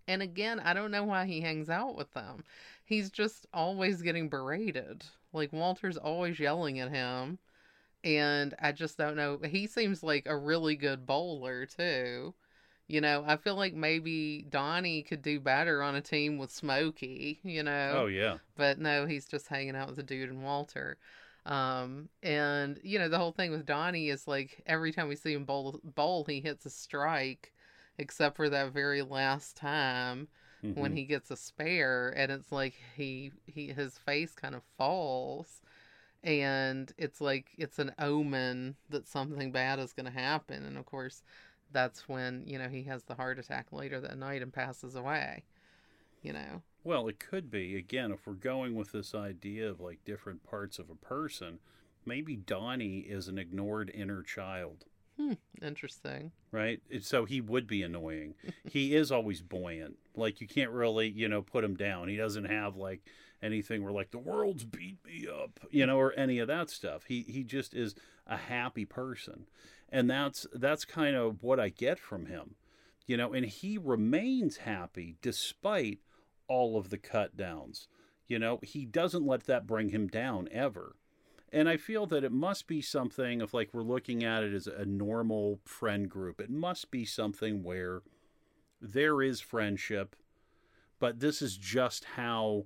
And again, I don't know why he hangs out with them. He's just always getting berated. Like Walter's always yelling at him. And I just don't know. He seems like a really good bowler, too. You know, I feel like maybe Donnie could do better on a team with Smokey, you know? Oh, yeah. but no, he's just hanging out with the dude and Walter. Um, and you know, the whole thing with Donnie is like every time we see him bowl, bowl he hits a strike, except for that very last time when Mhm. he gets a spare, and it's like he he his face kind of falls, and it's like it's an omen that something bad is going to happen, and of course, that's when you know he has the heart attack later that night and passes away. You know. Well, it could be. Again, if we're going with this idea of like different parts of a person, maybe Donnie is an ignored inner child, Hmm, interesting. right? So he would be annoying. *laughs* he is always buoyant. Like you can't really, you know, put him down. He doesn't have like anything where like the world's beat me up, you know, or any of that stuff. He he just is a happy person. And that's that's kind of what I get from him. You know, and he remains happy despite all of the cut downs. You know, he doesn't let that bring him down ever. And I feel that it must be something if like we're looking at it as a normal friend group, it must be something where there is friendship, but this is just how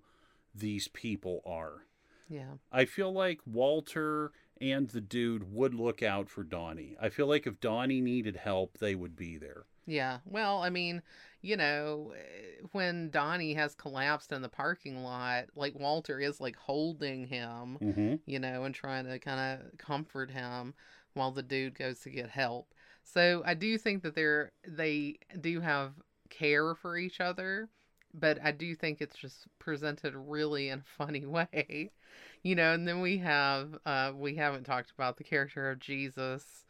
these people are. Yeah. I feel like Walter and the dude would look out for Donnie. I feel like if Donnie needed help, they would be there. Yeah. Well, I mean, you know, eh, when Donnie has collapsed in the parking lot, like Walter is like holding him, Mm-hmm. you know, and trying to kind of comfort him while the dude goes to get help. So I do think that they're they do have care for each other, but I do think it's just presented really in a funny *laughs* way. You know, and then we have uh we haven't talked about the character of Jesus,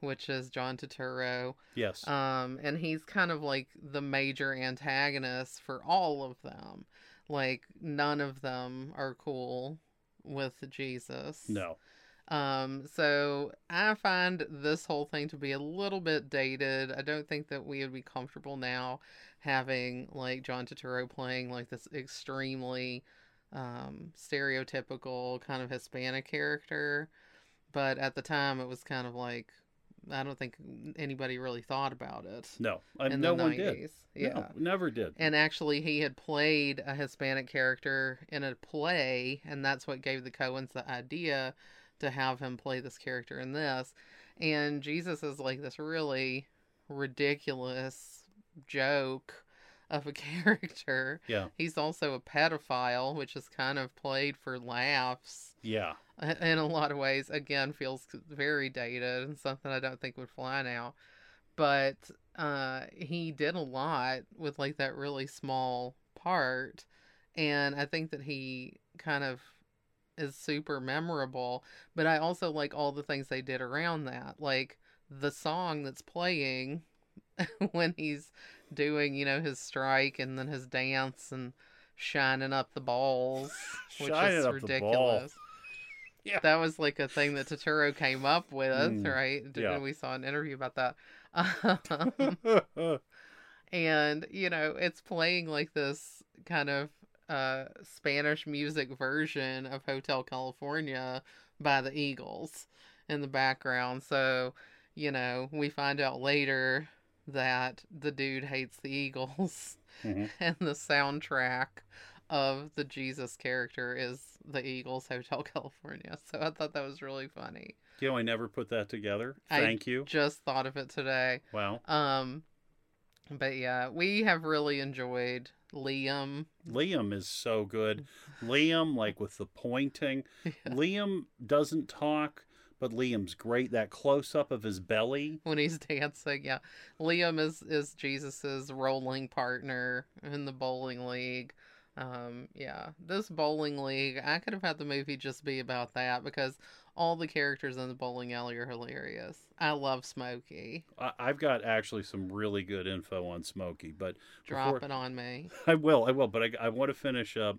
which is John Turturro. Yes. Um, and he's kind of like the major antagonist for all of them. Like none of them are cool with Jesus. no. Um, so I find this whole thing to be a little bit dated. I don't think that we would be comfortable now having like John Turturro playing like this extremely um stereotypical kind of Hispanic character. But at the time it was kind of like I don't think anybody really thought about it. No. I, in no the one did. Yeah. No, never did. And actually, he had played a Hispanic character in a play, and that's what gave the Coens the idea to have him play this character in this. And Jesus is like this really ridiculous joke of a *laughs* character. Yeah. He's also a pedophile, which is kind of played for laughs Yeah. in a lot of ways. Again, feels very dated and something I don't think would fly now. But uh, he did a lot with like that really small part, and I think that he kind of is super memorable. But I also like all the things they did around that, like the song that's playing *laughs* when he's doing, you know, his strike and then his dance and shining up the balls, *laughs* which Shining is ridiculous. Yeah. That was like a thing that Turturro came up with, Mm, right? Did- yeah. We saw an interview about that. Um, *laughs* and, you know, it's playing like this kind of uh, Spanish music version of Hotel California by the Eagles in the background. So, you know, we find out later that the dude hates the Eagles *laughs* Mhm. and the soundtrack of the Jesus character is the Eagles Hotel *laughs* California. So I thought that was really funny. You know, I never put that together. I Thank you. Just thought of it today. Wow. Um but yeah, we have really enjoyed Liam. Liam is so good. *laughs* Liam, like with the pointing, Liam doesn't talk, but Liam's great. That close up of his belly. when he's dancing. Yeah, Liam is is Jesus's rolling partner in the bowling league. Um, yeah, this bowling league, I could have had the movie just be about that because all the characters in the bowling alley are hilarious. I love Smokey. I've got actually some really good info on Smokey, but Drop before- it on me. *laughs* I will, I will, but I, I want to finish up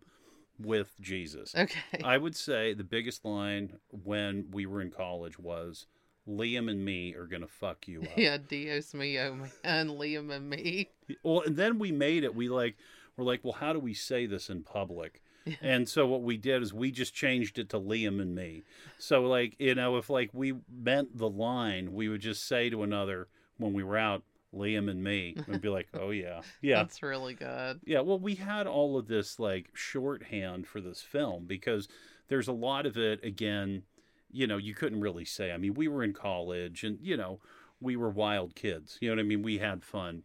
with Jesus. Okay. I would say the biggest line when we were in college was, "Liam and me are gonna fuck you up." yeah, Dios mio, man, Liam and me. Well, and then we made it. We like, we're like, well, how do we say this in public? And so what we did is we just changed it to Liam and me. So like, you know, if like we meant the line, we would just say to another when we were out, Liam and me. *laughs* We'd be like, oh yeah, yeah. That's really good. Yeah, well, we had all of this like shorthand for this film because there's a lot of it, again, you know, you couldn't really say. I mean, we were in college and, you know, we were wild kids. You know what I mean? We had fun.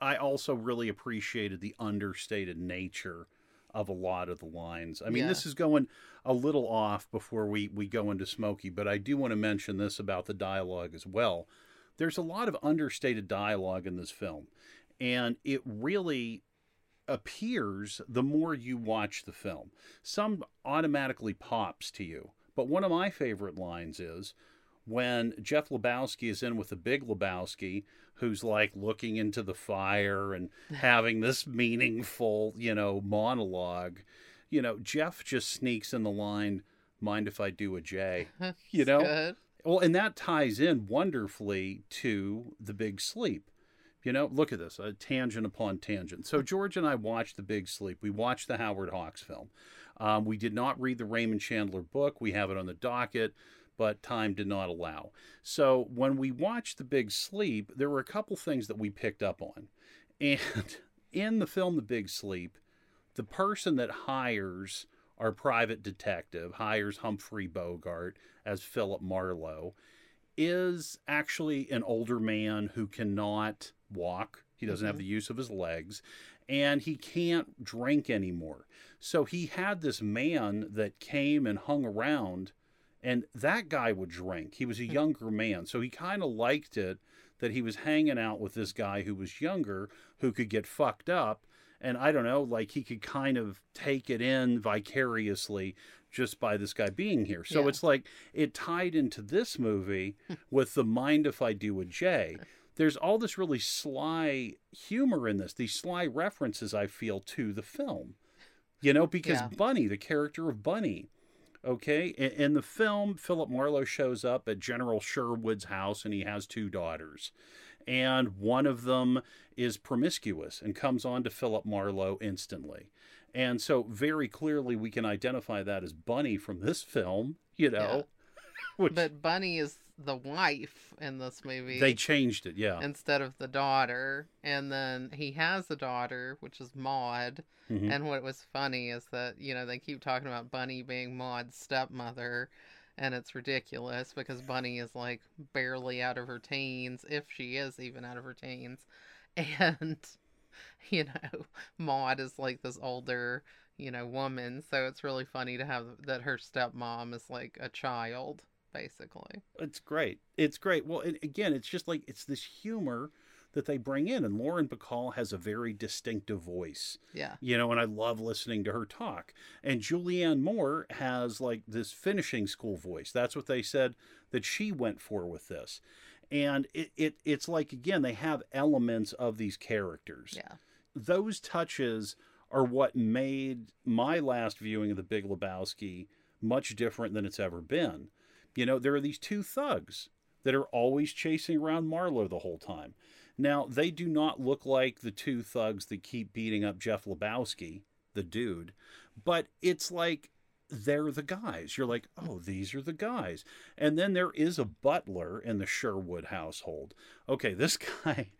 I also really appreciated the understated nature of a lot of the lines. I mean, Yeah. this is going a little off before we, we go into Smokey, but I do want to mention this about the dialogue as well. There's a lot of understated dialogue in this film, and it really appears the more you watch the film. Some automatically pops to you. But one of my favorite lines is when Jeff Lebowski is in with the big Lebowski, who's like looking into the fire and *laughs* having this meaningful, you know, monologue. You know, Jeff just sneaks in the line, mind if I do a J? *laughs* You know? good. Well, and that ties in wonderfully to the big sleep. You know, look at this, a tangent upon tangent. So George and I watched the big sleep. We watched the Howard Hawks film. Um, we did not read the Raymond Chandler book. We have it on the docket, but time did not allow. So when we watched the big sleep, there were a couple things that we picked up on. And *laughs* in the film The Big Sleep, the person that hires our private detective, hires Humphrey Bogart as Philip Marlowe, is actually an older man who cannot walk. He doesn't have Mhm. the use of his legs, and he can't drink anymore. So he had this man that came and hung around, and that guy would drink. He was a younger man, so he kind of liked it that he was hanging out with this guy who was younger, who could get fucked up. And I don't know, like he could kind of take it in vicariously just by this guy being here. So Yeah. it's like it tied into this movie hmm. with the mind if I do a J. There's all this really sly humor in this, these sly references I feel to the film. You know, because Yeah. Bunny, the character of Bunny, okay, in, in the film, Philip Marlowe shows up at General Sherwood's house and he has two daughters. And one of them is promiscuous and comes on to Philip Marlowe instantly. And so, very clearly, we can identify that as Bunny from this film, you know. *laughs* Which But Bunny is the wife in this movie. they changed it, yeah. instead of the daughter. And then he has a daughter, which is Maud. Mhm. And what was funny is that, you know, they keep talking about Bunny being Maud's stepmother. And it's ridiculous because Bunny is like barely out of her teens, if she is even out of her teens. *laughs* And you know, Maud is like this older, you know, woman. So it's really funny to have that her stepmom is like a child, basically. It's great. It's great. Well, and again, it's just like it's this humor that they bring in, and Lauren Bacall has a very distinctive voice. Yeah. You know, and I love listening to her talk. And Julianne Moore has like this finishing school voice. That's what they said that she went for with this. And it, it it's like again, they have elements of these characters. Yeah. Those touches are what made my last viewing of the Big Lebowski much different than it's ever been. You know, there are these two thugs that are always chasing around Marlowe the whole time. Now, they do not look like the two thugs that keep beating up Jeff Lebowski, the dude, but it's like they're the guys. You're like, oh, these are the guys. And then there is a butler in the Sherwood household. Okay, this *laughs* guy,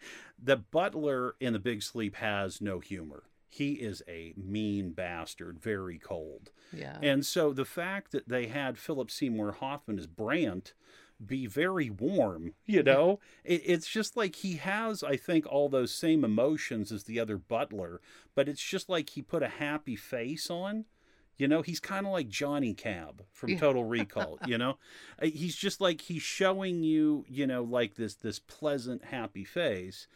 the butler in The Big Sleep has no humor. He is a mean bastard, very cold. Yeah. And so the fact that they had Philip Seymour Hoffman as Brandt be very warm, you know? it, it's just like he has, I think, all those same emotions as the other butler, but it's just like he put a happy face on. You know, he's kind of like Johnny Cab from Total *laughs* Recall, you know? He's just like he's showing you, you know, like this this pleasant happy face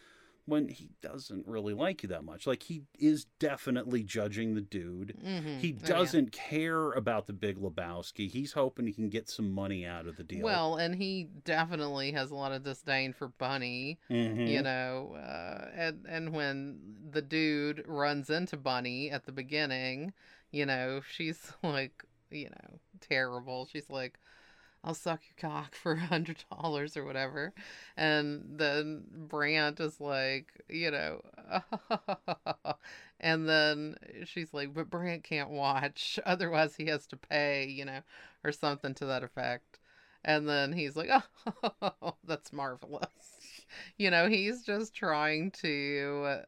when he doesn't really like you that much. Like he is definitely judging the dude. Mhm. He Oh, yeah. doesn't care about the Big Lebowski. He's hoping he can get some money out of the deal. Well, and he definitely has a lot of disdain for Bunny. Mhm. you know uh, and and when the dude runs into bunny at the beginning you know she's *laughs* like you know terrible she's like i'll suck your cock for *laughs* a hundred dollars or whatever. And then brandt is like you know *laughs* and then she's like but brandt can't watch. *laughs* Otherwise he has to pay you know or something to that effect. And then he's like oh that's marvelous. You know, he's just trying to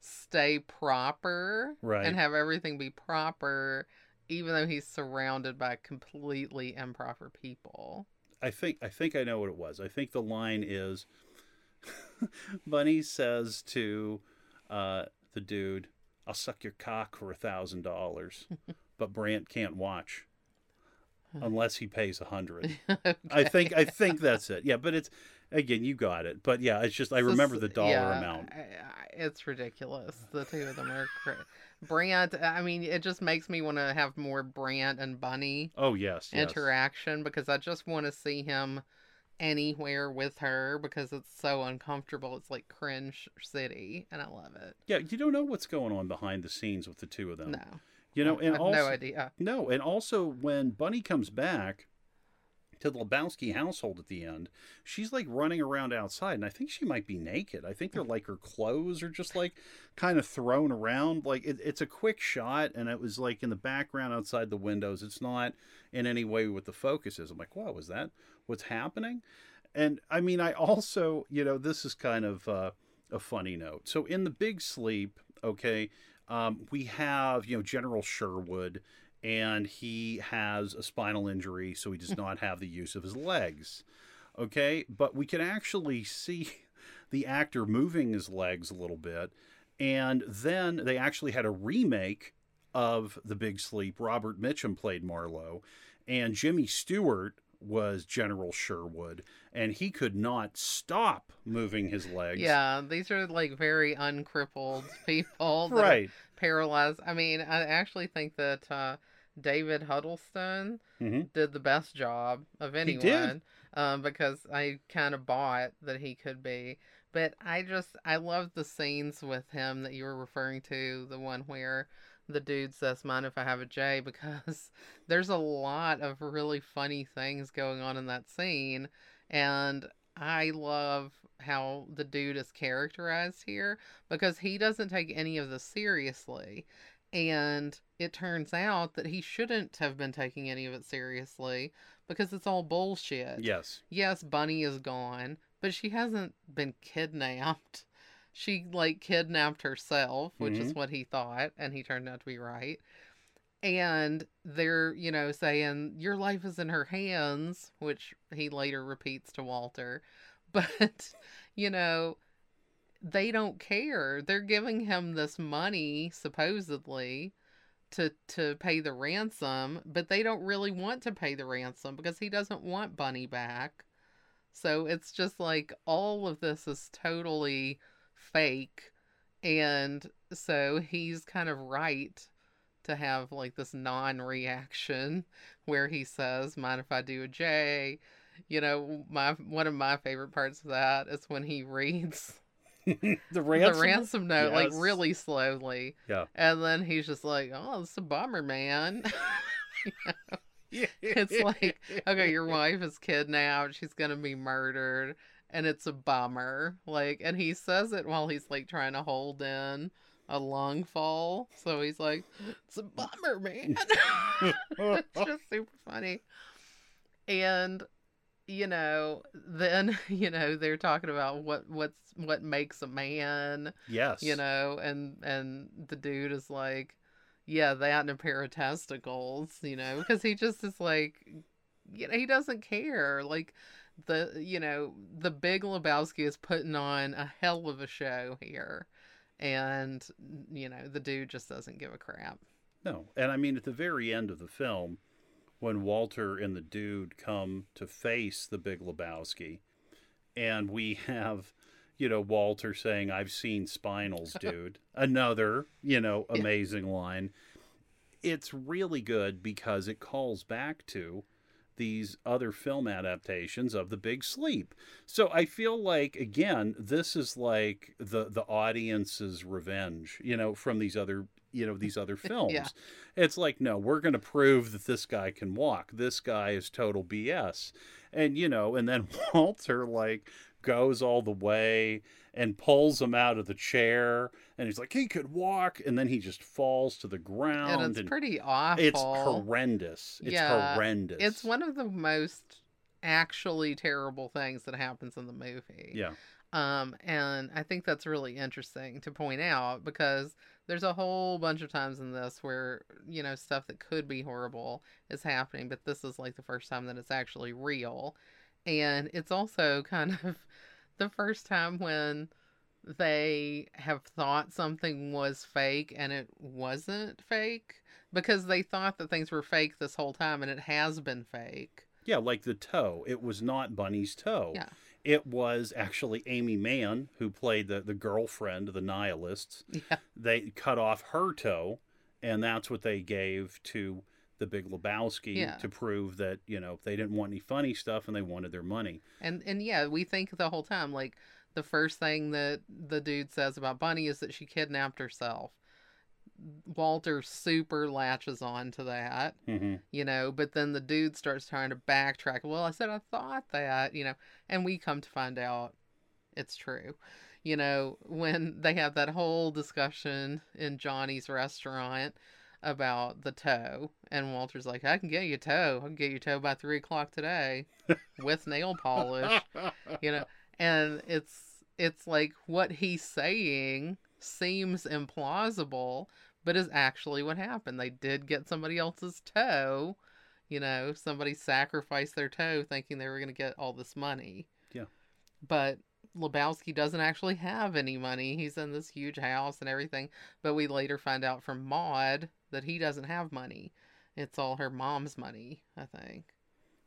stay proper Right. and have everything be proper, even though he's surrounded by completely improper people. I think I think I know what it was. I think the line is *laughs* Bunny says to uh, the dude, "I'll suck your cock for a thousand dollars," *laughs* but Brandt can't watch *laughs* unless he pays a hundred. I think I think that's it. Yeah, but it's again you got it. But yeah, it's just I remember the dollar yeah, amount. It's ridiculous. The two of them are cra- Brandt. I mean, it just makes me want to have more Brandt and Bunny Oh yes, yes. interaction because I just want to see him anywhere with her because it's so uncomfortable. It's like cringe city, and I love it. Yeah, you don't know what's going on behind the scenes with the two of them. No, You know, I and have also no idea. No, and also when Bunny comes back to the Lebowski household at the end, she's like running around outside, and I think she might be naked. I think they're like her clothes are just like kind of thrown around. Like it, it's a quick shot, and it was like in the background outside the windows. It's not in any way what the focus is. I'm like, wow, was that what's happening? And I mean, I also, you know, this is kind of uh, a funny note. So in the Big Sleep, okay, um, we have you know General Sherwood and he has a spinal injury, so he does *laughs* not have the use of his legs. Okay, but we can actually see *laughs* the actor moving his legs a little bit, and then they actually had a remake of The Big Sleep. Robert Mitchum played Marlowe, and Jimmy Stewart was General Sherwood, and he could not stop moving his legs. Yeah, these are like very uncrippled *laughs* people, Right. Paralyzed. I mean, I actually think that uh, David Huddleston hmm did the best job of anyone um, because I kind of bought that he could be. But I just I love the scenes with him that you were referring to, the one where the dude says, "Mind if I have a J?" *laughs* Because there's a lot of really funny things going on in that scene, and I love how the dude is characterized here because he doesn't take any of this seriously. And it turns out that he shouldn't have been taking any of it seriously because it's all bullshit. Yes. Yes, Bunny is gone, but she hasn't been kidnapped. *laughs* She like kidnapped herself, which is mm-hmm. what he thought, and he turned out to be right. And they're, you know, saying your life is in her hands, which he later repeats to Walter. *laughs* But, you know, they don't care. They're giving him this money supposedly to to pay the ransom, but they don't really want to pay the ransom because he doesn't want Bunny back. So it's just like all of this is totally fake and so he's kind of right to have like this non-reaction *laughs* where he says, "Mind if I do a J?" You know, my one of my favorite parts of that is when he reads *laughs* the ransom, the ransom note like really slowly, Yeah. and then he's just like, "Oh, it's a bummer, man." *laughs* *laughs* It's like, okay, your wife is kidnapped. She's gonna be murdered, and it's a bummer. Like, and he says it while he's like trying to hold in a lung fall. So he's like, "It's a bummer, man." it's just super funny. And you know, then *laughs* you know they're talking about what what's what makes a man yes. you know and and the dude is like yeah that and a pair of testicles you know because he just is like you know he doesn't care like the you know the big lebowski is putting on a hell of a show here and you know the dude just doesn't give a crap No. And I mean, at the very end of the film, when Walter and the dude come to face the Big Lebowski, and we have, you know, Walter saying, I've seen spinals, *laughs* dude. Another, you know, Yeah. amazing line. It's really good because it calls back to these other film adaptations of The Big Sleep. So I feel like again, this is like the the audience's revenge, you know, from these other, you know, these other *laughs* films. Yeah. It's like, no, we're going to prove that this guy can walk. This guy is total BS. And you know, and then *laughs* Walter like goes all the way and pulls him out of the chair and he's like he could walk and then he just falls to the ground and it's pretty awful it's horrendous. It's Yeah, horrendous. it's one of the most actually terrible things that happens in the movie Yeah. Um, and I think that's really interesting to point out because there's a whole bunch of times in this where, you know, stuff that could be horrible is happening, but this is like the first time that it's actually real. And it's also kind of *laughs* the first time when they have thought something was fake and it wasn't fake because they thought that things were fake this whole time and it has been fake. Yeah, like the toe. It was not Bunny's toe. Yeah. It was actually Aimee Mann who played the, the girlfriend of the nihilists. Yeah. They cut off her toe, and that's what they gave to the Big Lebowski Yeah. to prove that, you know, they didn't want any funny stuff and they wanted their money. And and yeah, we think the whole time like the first thing that the dude says about Bunny is that she kidnapped herself. Walter super latches on to that, hmm you know, but then the dude starts trying to backtrack. Well, I said I thought that, you know, and we come to find out it's true. You know, when *laughs* they have that whole discussion in Johnny's restaurant about the toe, and Walter's like, I can get you a toe. I can get you a toe by three o'clock today *laughs* with nail polish you know and it's it's like what he's saying seems implausible but is actually what happened they did get somebody else's toe you know somebody sacrificed their toe thinking they were going to get all this money Yeah. but Lebowski doesn't actually have any money. He's in this huge house and everything, but we later find out from Maud that he doesn't have money. It's all her mom's money, I think.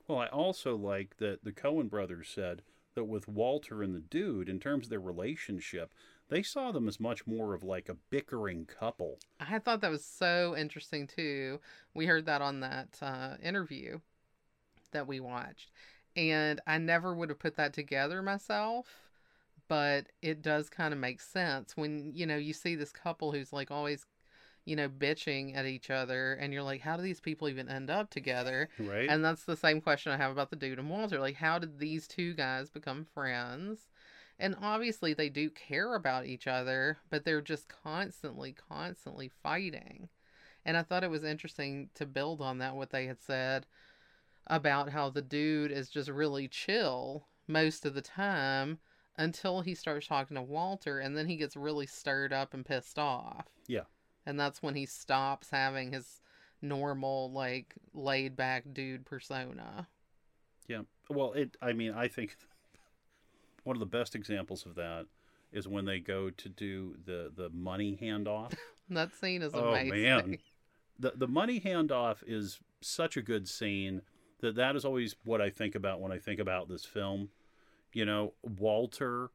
Well, I also like that the Coen brothers said that with Walter and the dude, in terms of their relationship, they saw them as much more of like a bickering couple. I thought that was so interesting too. We heard that on that uh, interview that we watched, and I never would have put that together myself, but it does kind of make sense when you know you see this couple who's like always, you know, bitching at each other, and you're like, how do these people even end up together? Right? And that's the same question I have about the dude and Walter. Like, how did these two guys become friends? And obviously, they do care about each other, but they're just constantly, constantly fighting. And I thought it was interesting to build on that, what they had said about how the dude is just really chill most of the time until he starts talking to Walter, and then he gets really stirred up and pissed off. Yeah. And that's when he stops having his normal, like, laid back dude persona. Yeah. Well, it. I mean, I think *laughs* one of the best examples of that is when they go to do the the money handoff. *laughs* That scene is oh, amazing. Oh, amazing. man. the the money handoff is such a good scene that that is always what I think about when I think about this film. You know, Walter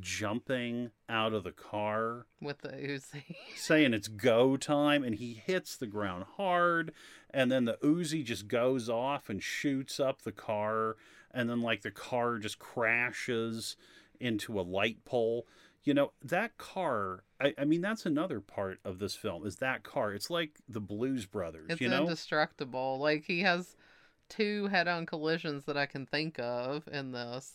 jumping out of the car With the Uzi. *laughs* saying it's go time and he hits the ground hard and then the Uzi just goes off and shoots up the car and then like the car just crashes into a light pole. You know, that car I, I mean that's another part of this film is that car. It's like the Blues Brothers, It's you know? indestructible. Like he has two head-on collisions that I can think of in this.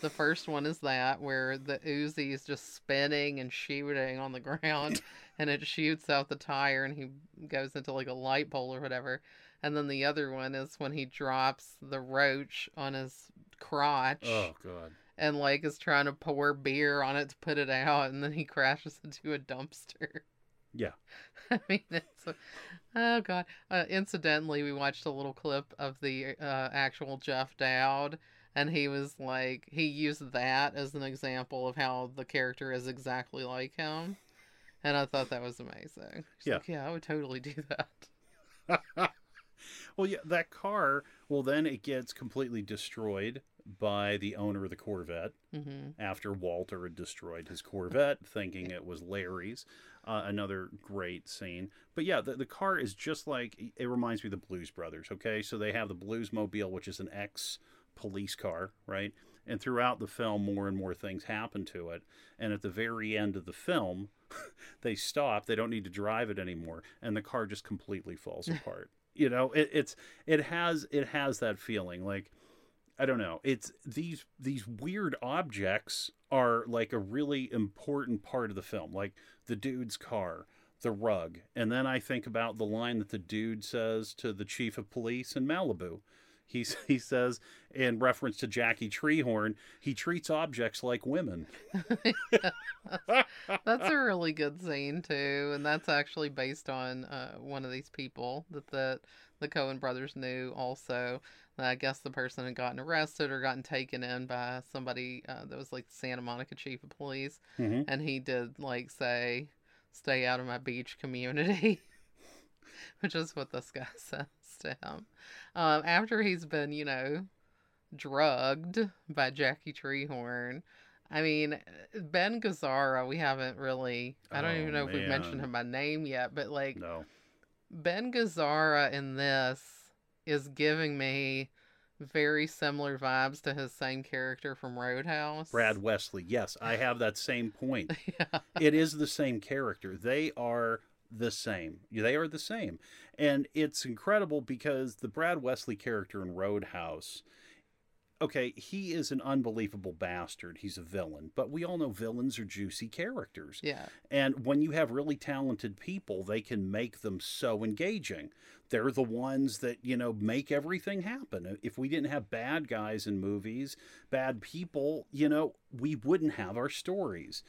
The first one is that where the Uzi is just spinning and shooting on the ground, *laughs* and it shoots out the tire, and he goes into like a light pole or whatever. And then the other one is when he drops the roach on his crotch oh god. and like is trying to pour beer on it to put it out, and then he *laughs* crashes into a dumpster. Yeah. *laughs* I mean, it's a, oh god. Uh, incidentally, we watched a little clip of the uh, actual Jeff Dowd, and he was like, he used that as an example of how the character is exactly like him, and I thought that was amazing. Yeah. like, yeah, I would totally do that. *laughs* well, yeah, that car, well, then it gets completely destroyed by the owner of the Corvette hmm after Walter had destroyed his Corvette, thinking it was Larry's. Uh, another great scene. But yeah, the, the car is just like it reminds me of the Blues Brothers. Okay, so they have the Blues Mobile, which is an ex police car, right? And throughout the film, more and more things happen to it. And at the very end of the film, *laughs* they stop. They don't need to drive it anymore, and the car just completely falls *laughs* apart. You know, it, it's it has it has that feeling like I don't know. It's these these weird objects are like a really important part of the film, like the dude's car, the rug, and then I think about the line that the dude says to the chief of police in Malibu. He he says in reference to Jackie Treehorn, he treats objects like women. *laughs* That's a really good scene too, and that's actually based on uh, one of these people that the the Coen brothers knew. Also, I guess the person had gotten arrested or gotten taken in by somebody uh, that was like the Santa Monica chief of police, Mhm. and he did like say, "Stay out of my beach community," *laughs* which is what this guy says to him. Um, after he's been, you know, drugged by Jackie Treehorn. I mean, Ben Gazzara, we haven't really, I don't Oh, even know if we've mentioned him by name yet, but like No. Ben Gazzara in this is giving me very similar vibes to his same character from Roadhouse. Brad Wesley. Yes, I have that same point. *laughs* yeah. it is the same character. They are the same. They are the same. And it's incredible because the Brad Wesley character in Roadhouse, okay, he is an unbelievable bastard. He's a villain. But we all know villains are juicy characters. Yeah. And when you have really talented people, they can make them so engaging. They're the ones that, you know, make everything happen. If we didn't have bad guys in movies, bad people, you know, we wouldn't have our stories.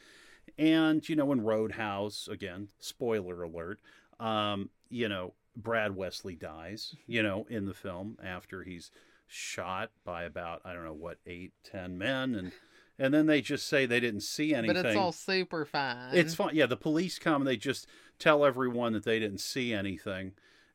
And, you know, in Roadhouse, again, spoiler alert, um, you know, Brad Wesley dies, you know, in the film after he's shot by about, I don't know, what, eight, ten men. And, and then they just say they didn't see anything. But it's all super fine. It's fine. Yeah, the police come and they just tell everyone that they didn't see anything.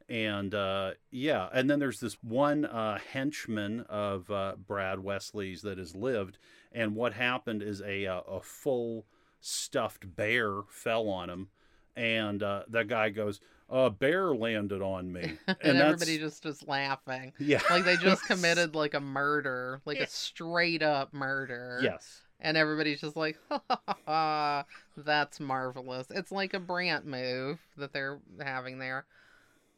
And uh, yeah, and then there's this one uh, henchman of uh, Brad Wesley's that has lived, and what happened is a uh, a full stuffed bear fell on him, and uh, that guy goes, "A bear landed on me," *laughs* and, that's- everybody just is laughing. yeah, Like they just *laughs* committed like a murder, like a straight up murder. yes, And everybody's just like, ha, ha, ha, ha, that's marvelous. It's like a Brandt move that they're having there.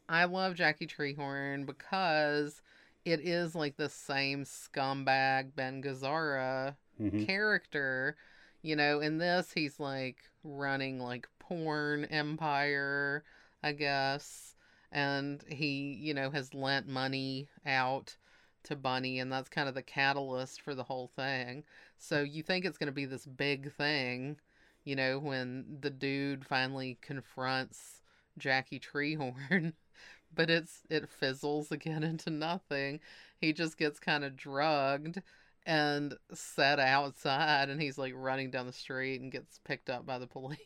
I love Jackie Treehorn because it is like the same scumbag Ben Gazzara Mhm. character. You know, in this, he's like running like porn empire, I guess. And he, you know, has lent money out to Bunny, and that's kind of the catalyst for the whole thing. So you think it's going to be this big thing, you know, when the dude finally confronts Jackie Treehorn, *laughs* but it's it fizzles again *laughs* into nothing. He just gets kind of drugged and set outside and he's like running down the street and gets picked up by the police.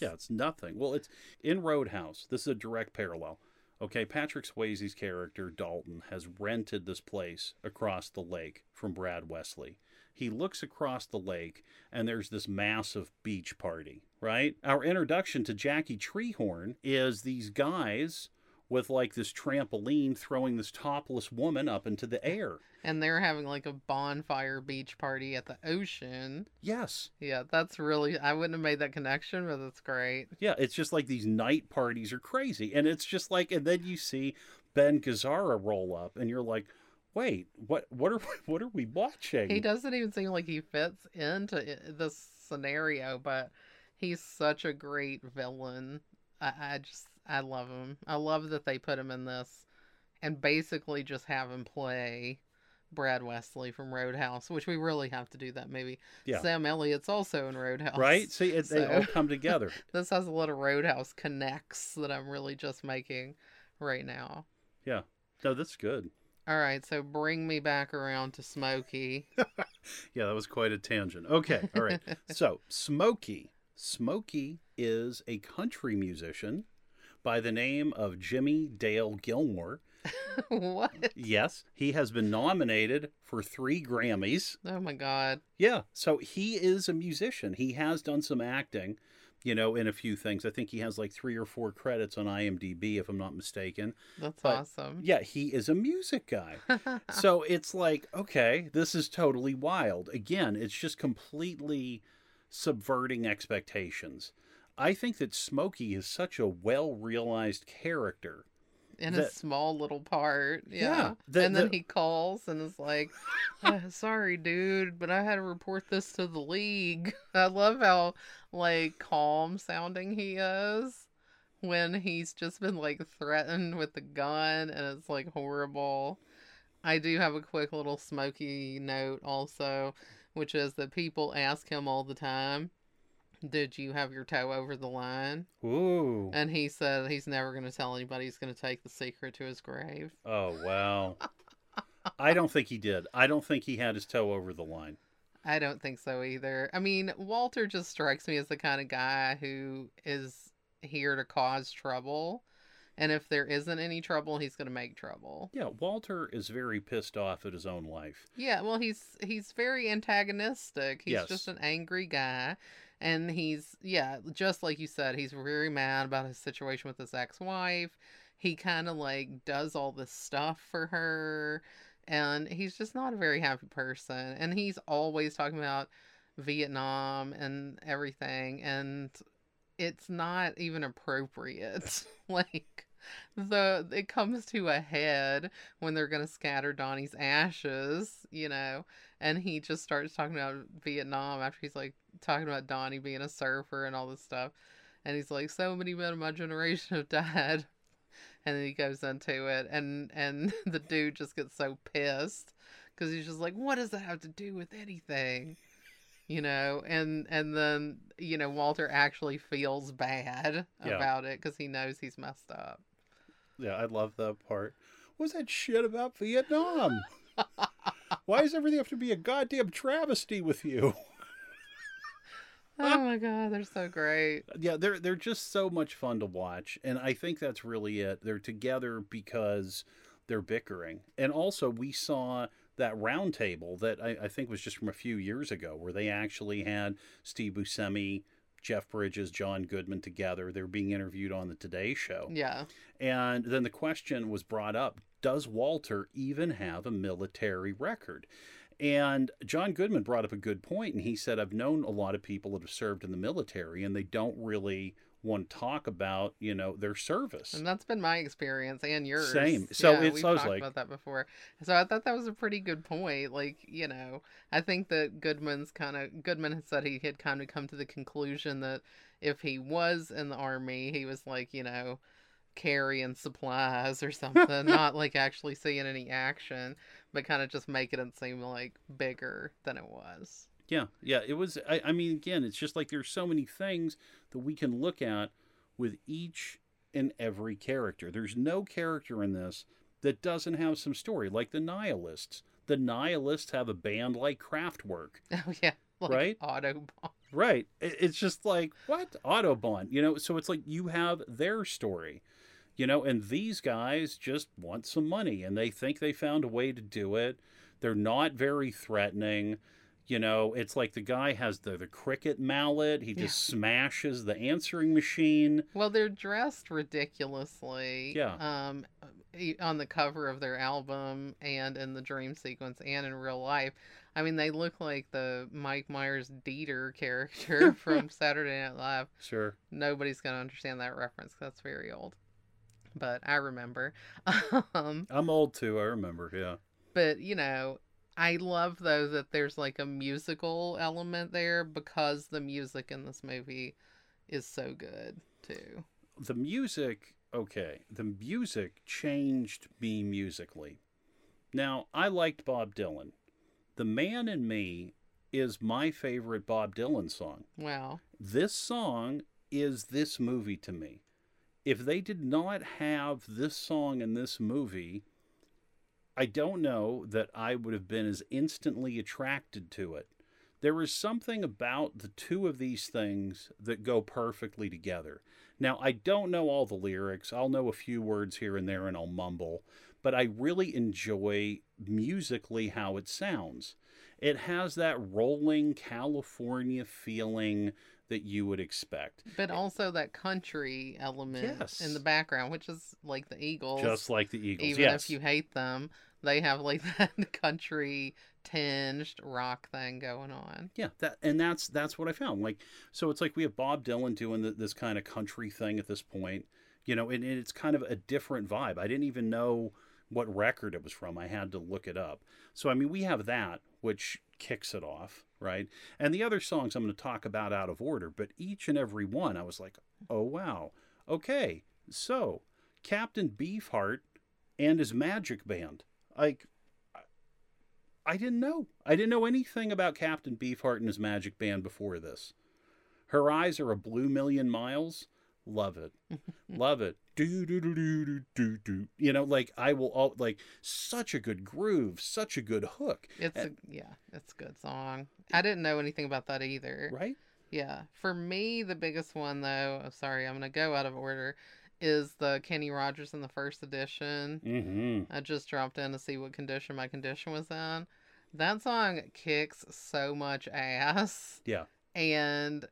Yeah, it's nothing. Well, it's in Roadhouse. This is a direct parallel. Okay, Patrick Swayze's character, Dalton, has rented this place across the lake from Brad Wesley. He looks across the lake and there's this massive beach party, right? Our introduction to Jackie Treehorn is these guys with like this trampoline throwing this topless woman up into the air. And they're having like a bonfire beach party at the ocean. Yes. Yeah, that's really, I wouldn't have made that connection, but that's great. Yeah, it's just like these night parties are crazy. And it's just like, and then you see Ben Gazzara roll up and you're like, wait, what, what are, what are we watching? He doesn't even seem like he fits into this scenario, but he's such a great villain. I, I just, I love him. I love that they put him in this and basically just have him play Brad Wesley from Roadhouse, which we really have to do that maybe. Yeah. Sam Elliott's also in Roadhouse. Right? See, it, they all come together. *laughs* This has a lot of Roadhouse connects that I'm really just making right now. Yeah. No, that's good. All right, so bring me back around to Smokey. *laughs* Yeah, that was quite a tangent. Okay. All right. *laughs* so, Smokey. Smokey is a country musician by the name of Jimmie Dale Gilmore. *laughs* what? Yes, he has been nominated for three Grammys. Oh my god. Yeah, so he is a musician. He has done some acting, you know, in a few things. I think he has like three or four credits on IMDb, if I'm not mistaken. That's But- awesome. Yeah, he is a music guy. *laughs* so it's like, okay, this is totally wild. Again, it's just completely subverting expectations. I think that Smokey is such a well realized character. in that- a small little part. Yeah. Yeah, the- and then the- he calls and is like, *laughs* "Uh, sorry, dude, but I had to report this to the league. *laughs* I love how, like, calm sounding he is when he's just been, like, threatened with the gun and it's, like, horrible. I do have a quick little Smokey note also, which is that people ask him all the time, Did you have your toe over the line? Ooh. And he said he's never going to tell anybody. He's going to take the secret to his grave. Oh, wow. *laughs* I don't think he did. I don't think he had his toe over the line. I don't think so either. I mean, Walter just strikes me as the kind of guy who is here to cause trouble. And if there isn't any trouble, he's going to make trouble. Yeah, Walter is very pissed off at his own life. Yeah, well, he's he's very antagonistic. He's Yes. just an angry guy, and he's yeah, just like you said, he's very mad about his situation with his ex-wife. He kind of like does all this stuff for her, and he's just not a very happy person. And he's always talking about Vietnam and everything, and it's not even appropriate. *laughs* like the it comes to a head when they're going to scatter Donnie's ashes, you know, and he just starts talking about Vietnam after he's like talking about Donnie being a surfer and all this stuff. And he's like, so many men of my generation have *laughs* died. And then he goes into it, and and *laughs* the dude just gets so pissed because he's just like, what does that have to do with anything? You know, and and then you know Walter actually feels bad Yeah. about it because he knows he's messed up. Yeah, I love that part. What's that shit about Vietnam? *laughs* Why does everything have to be a goddamn travesty with you? Oh my god, they're so great. Yeah, they're they're just so much fun to watch, and I think that's really it. They're together because they're bickering, and also we saw that round table that I, I think was just from a few years ago, where they actually had Steve Buscemi, Jeff Bridges, John Goodman together. They were being interviewed on the Today Show, Yeah. and then the question was brought up: Does Walter even have a military record? And John Goodman brought up a good point, and he said, I've known a lot of people that have served in the military, and they don't really to talk about, you know, their service. And that's been my experience and yours. Same. So yeah, it's- we've talked like- about that before. So I thought that was a pretty good point. Like, you know, I think that Goodman's kind of Goodman had said he had kind of come to the conclusion that if he was in the army, he was like, you know, carrying supplies or something, *laughs* not like actually seeing any action, but kind of just making it seem like bigger than it was. Yeah, yeah. It was. I, I mean, again, it's just like there's so many things that we can look at with each and every character. There's no character in this that doesn't have some story, like the nihilists. The Nihilists have a band like Kraftwerk. *laughs* Oh yeah, like Right? Autobahn. Right. It's just like, what? Autobahn. You know, so it's like you have their story, you know, and these guys just want some money and they think they found a way to do it. They're not very threatening. You know, it's like the guy has the, the cricket mallet. He just smashes the answering machine. Well, they're dressed ridiculously. Yeah. Um, on the cover of their album and in the dream sequence and in real life. I mean, they look like the Mike Myers Dieter character *laughs* from Saturday Night Live. Sure. Nobody's gonna understand that reference. that's very old, but I remember. *laughs* um, I'm old too. I remember. Yeah. but you know, I love though that there's like a musical element there because the music in this movie is so good too. the music okay the music changed me musically now i liked bob dylan the man in me is my favorite bob dylan song Wow. this song is this movie to me if they did not have this song in this movie i don't know that i would have been as instantly attracted to it there is something about the two of these things that go perfectly together. Now, I don't know all the lyrics. I'll know a few words here and there and I'll mumble, but I really enjoy musically how it sounds. It has that rolling California feeling that you would expect, But also that country element Yes. in the background, which is like the Eagles. just like the Eagles. even yes. if you hate them, they have like *laughs* that country tinged rock thing going on. Yeah, that and that's that's what I found. Like, so it's like we have Bob Dylan doing the, this kind of country thing at this point, you know, and, and it's kind of a different vibe. I didn't even know what record it was from. I had to look it up. So I mean, we have that, which kicks it off, right? And the other songs I'm going to talk about out of order, but each and every one, I was like, oh wow, okay, so Captain Beefheart and his Magic Band, like. I didn't know. I didn't know anything about Captain Beefheart and his magic band before this. Her eyes are a blue million miles. Love it. *laughs* Love it. Do do do do do do. You know, like I will all like such a good groove, such a good hook. It's a, yeah, it's a good song. I didn't know anything about that either. Right? Yeah. For me, the biggest one though, oh, sorry, I'm gonna go out of order, is the Kenny Rogers in the first edition. Mm-hmm. I just dropped in to see what condition my condition was in. That song kicks so much ass. Yeah. And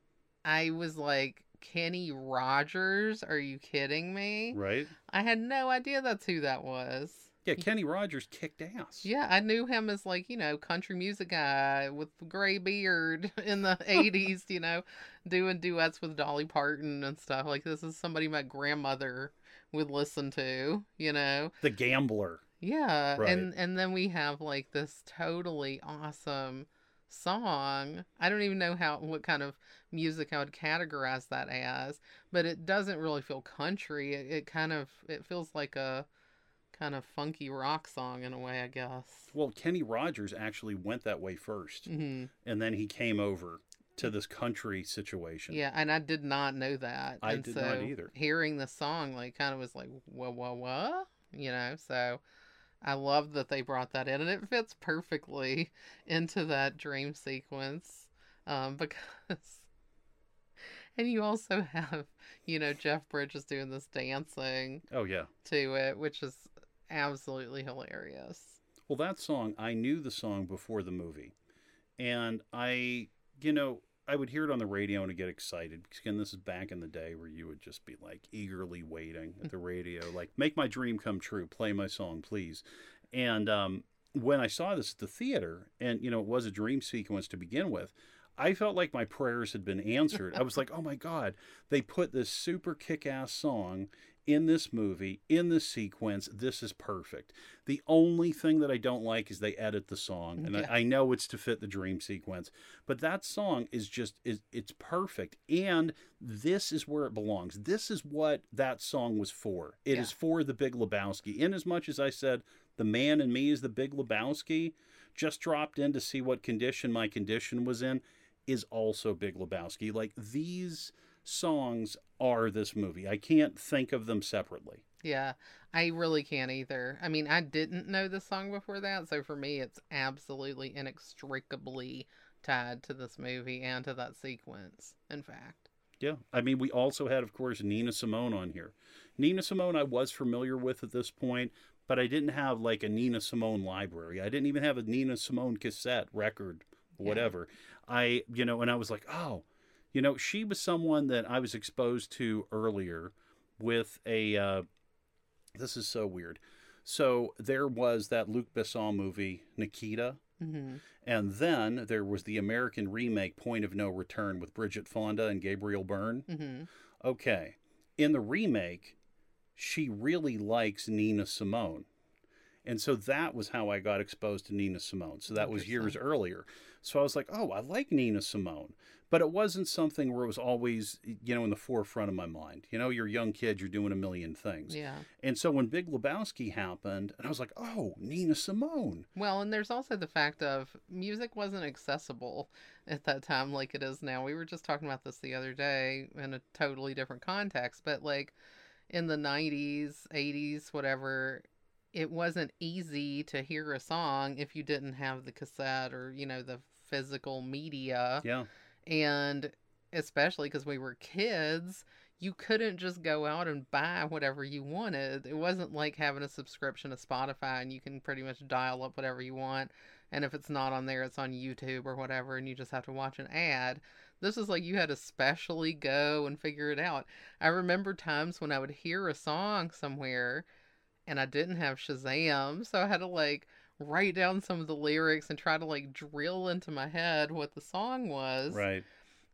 I was like, Kenny Rogers? Are you kidding me? Right? I had no idea that's who that was. Yeah, Kenny Rogers kicked ass. Yeah, I knew him as like, you know, country music guy with gray beard *laughs* in the 80s, you know, doing duets with Dolly Parton and stuff. Like, this is somebody my grandmother would listen to, you know. The gambler. Yeah, Right. and and then we have like this totally awesome song. I don't even know how what kind of music I would categorize that as, but it doesn't really feel country. It, it kind of it feels like a kind of funky rock song in a way, I guess. Well, Kenny Rogers actually went that way first, hmm and then he came over to this country situation. Yeah, and I did not know that. I and did so not either. Hearing the song, like, kind of was like, what, what, what? You know, so I love that they brought that in, and it fits perfectly *laughs* into that dream sequence. Um, *laughs* because, and you also *laughs* have, you know, Jeff Bridges doing this dancing Oh yeah. to it, which is absolutely hilarious. Well, that song, I knew the song before the movie. And I, you know, I would hear it on the radio and I'd get excited. Because again, this is back in the day where you would just be like eagerly waiting at the *laughs* radio, like, make my dream come true, play my song, please. And um, when I saw this at the theater, and, you know, it was a dream sequence to begin with, I felt like my prayers had been answered. I was like, oh my God, they put this super kick ass song in this movie, in this sequence. This is perfect. The only thing that I don't like is they edit the song. And Yeah. I, I know it's to fit the dream sequence, but that song is just, is it's perfect. And this is where it belongs. This is what that song was for. It is Yeah. for the Big Lebowski. In as much as I said, the man in me is the Big Lebowski, just dropped in to see what condition my condition was in is also Big Lebowski. Like these songs are this movie. I can't think of them separately. Yeah, I really can't either. I mean, I didn't know the song before that, so for me, it's absolutely inextricably tied to this movie and to that sequence. In fact, Yeah. I mean, we also had, of course, Nina Simone on here. Nina Simone, I was familiar with at this point, but I didn't have like a Nina Simone library. I didn't even have a Nina Simone cassette record, Yeah. I, you know, and I was like, oh, you know, she was someone that I was exposed to earlier with a, uh, this is so weird. So there was that Luc Besson movie, Nikita. hmm And then there was the American remake, Point of No Return, with Bridget Fonda and Gabriel Byrne. hmm Okay. In the remake, she really likes Nina Simone. And so that was how I got exposed to Nina Simone. So that was years earlier. So I was like, oh, I like Nina Simone. But it wasn't something where it was always, you know, in the forefront of my mind. You know, you're a young kid, you're doing a million things. yeah. And so when Big Lebowski happened, and I was like, oh, Nina Simone. Well, and there's also the fact of music wasn't accessible at that time like it is now. We were just talking about this the other day in a totally different context, but like in the 90s, 80s, whatever, it wasn't easy to hear a song if you didn't have the cassette or, you know, the physical media. Yeah. And especially because we were kids, you couldn't just go out and buy whatever you wanted. It wasn't like having a subscription to Spotify and you can pretty much dial up whatever you want. And if it's not on there, it's on YouTube or whatever, and you just have to watch an ad. This is like you had to specially go and figure it out. I remember times when I would hear a song somewhere and I didn't have Shazam, so I had to like write down some of the lyrics and try to like drill into my head what the song was Right.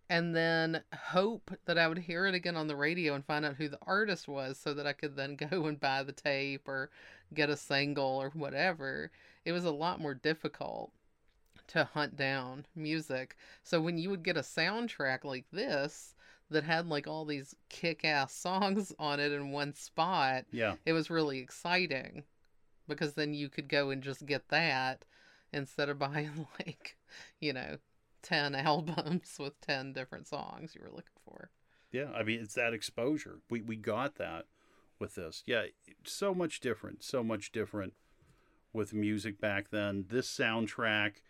and then hope that I would hear it again on the radio and find out who the artist was so that I could then *laughs* go and buy the tape or get a single or whatever. It was a lot more difficult to hunt down music. So when you would get a soundtrack like this that had like all these kick ass *laughs* songs on it in one spot, Yeah. it was really exciting because then you could go and just get that instead of *laughs* buying like, you know, 10 *laughs* albums with 10 different songs you were looking for. Yeah, I mean it's that exposure. We we got that with this. Yeah, so much different, so much different with music back then. This soundtrack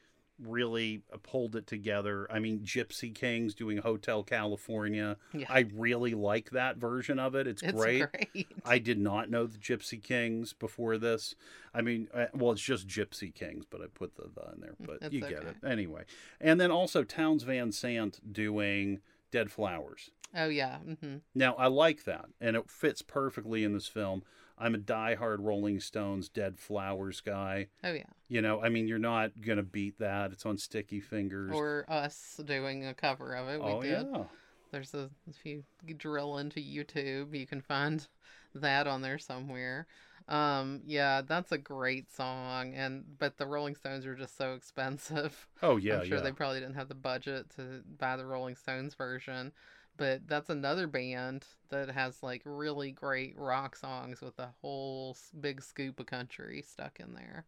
really pulled it together. I mean, Gypsy Kings doing Hotel California. Yeah. I really like that version of it. It's, It's great. great. I did not know the Gypsy Kings before this. I mean, uh, well, it's just Gypsy Kings, but I put the, the in there. But you get okay. it anyway. And then also Townes Van Zandt doing Dead Flowers. Oh, yeah. hmm Now, I like that, and it fits perfectly in this film. I'm a diehard Rolling Stones Dead Flowers guy. Oh, yeah. You know, I mean, you're not going to beat that. It's on Sticky Fingers. Or us doing a cover of it. We oh, did. yeah. There's a, if you drill into YouTube, you can find *laughs* that on there somewhere. Um, yeah, that's a great song, and but the Rolling Stones are just so expensive. Oh, *laughs* yeah, I'm sure yeah. they probably didn't have the budget to buy the Rolling Stones version. But that's another band that has like really great rock songs with a whole big scoop of country stuck in there.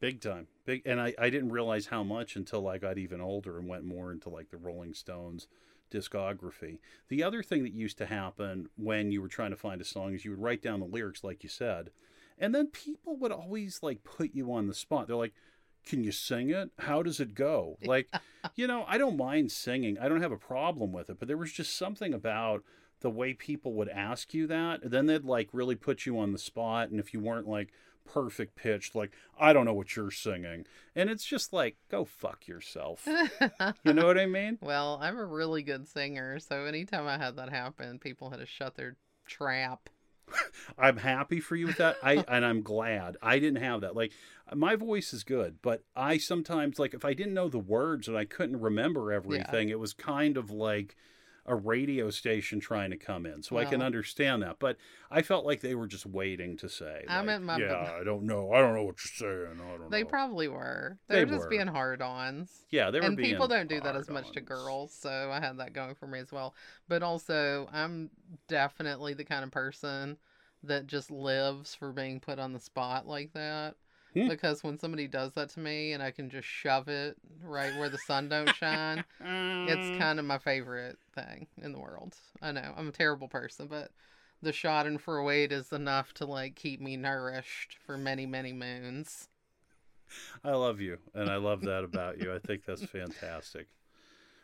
Big time. Big and I, I didn't realize how much until I got even older and went more into like the Rolling Stones discography. The other thing that used to happen when you were trying to find a song is you would write down the lyrics like you said. And then people would always like put you on the spot. They're like, "Can you sing it? How does it go?" *laughs* Like, you know, I don't mind singing. I don't have a problem with it, but there was just something about the way people would ask you that. Then they'd like really put you on the spot and if you weren't like perfect pitched like I don't know what you're singing. And it's just like go fuck yourself. *laughs* You know what I mean? well, I'm a really good singer, so anytime I had that happen, people had to shut their trap. *laughs* I'm happy for you with that. I *laughs* and I'm glad. I didn't have that. Like my voice is good, but I sometimes like if I didn't know the words and I couldn't remember everything, it was kind of like a radio station trying to come in. So I can understand that. But I felt like they were just waiting to say. I'm like, at my- Yeah, I don't know. I don't know what you're saying. I don't They know. probably were. They They're just were. being hard-ons. yeah, they were and being people don't do that as much to girls, so I had that going for me as well. But also, I'm definitely the kind of person that just lives for being put on the spot like that. Hmm. Because when somebody does that to me and I can just shove it right where the sun don't shine, it's *laughs* kind of my favorite thing in the world. I know I'm a terrible person, but the Schadenfreude is enough to like keep me nourished for many, many moons. I love you, and I love that about you. I think that's fantastic.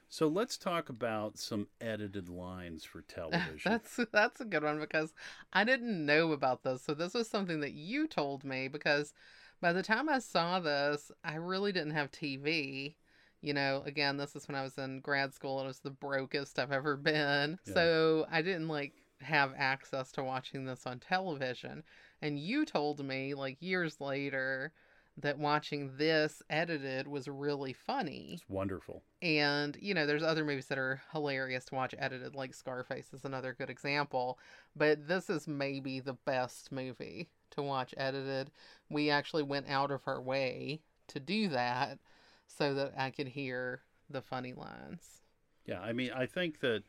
So let's talk about some edited lines for *laughs* television. that's that's a good one because I didn't know about this. So this was something that you told me because by the time I saw this, I really didn't have TV. You know, again, this is when I was in grad school and it was the brokest I've ever been. Yeah. So I didn't like have access to watching this on television. And you told me like years later that watching this edited was really funny. it's wonderful. And, you know, there's other movies that are hilarious to watch edited, like Scarface is another good example. But this is maybe the best movie to watch edited. We actually went out of our way to do that so that I could hear the funny lines. Yeah, I mean, I think that,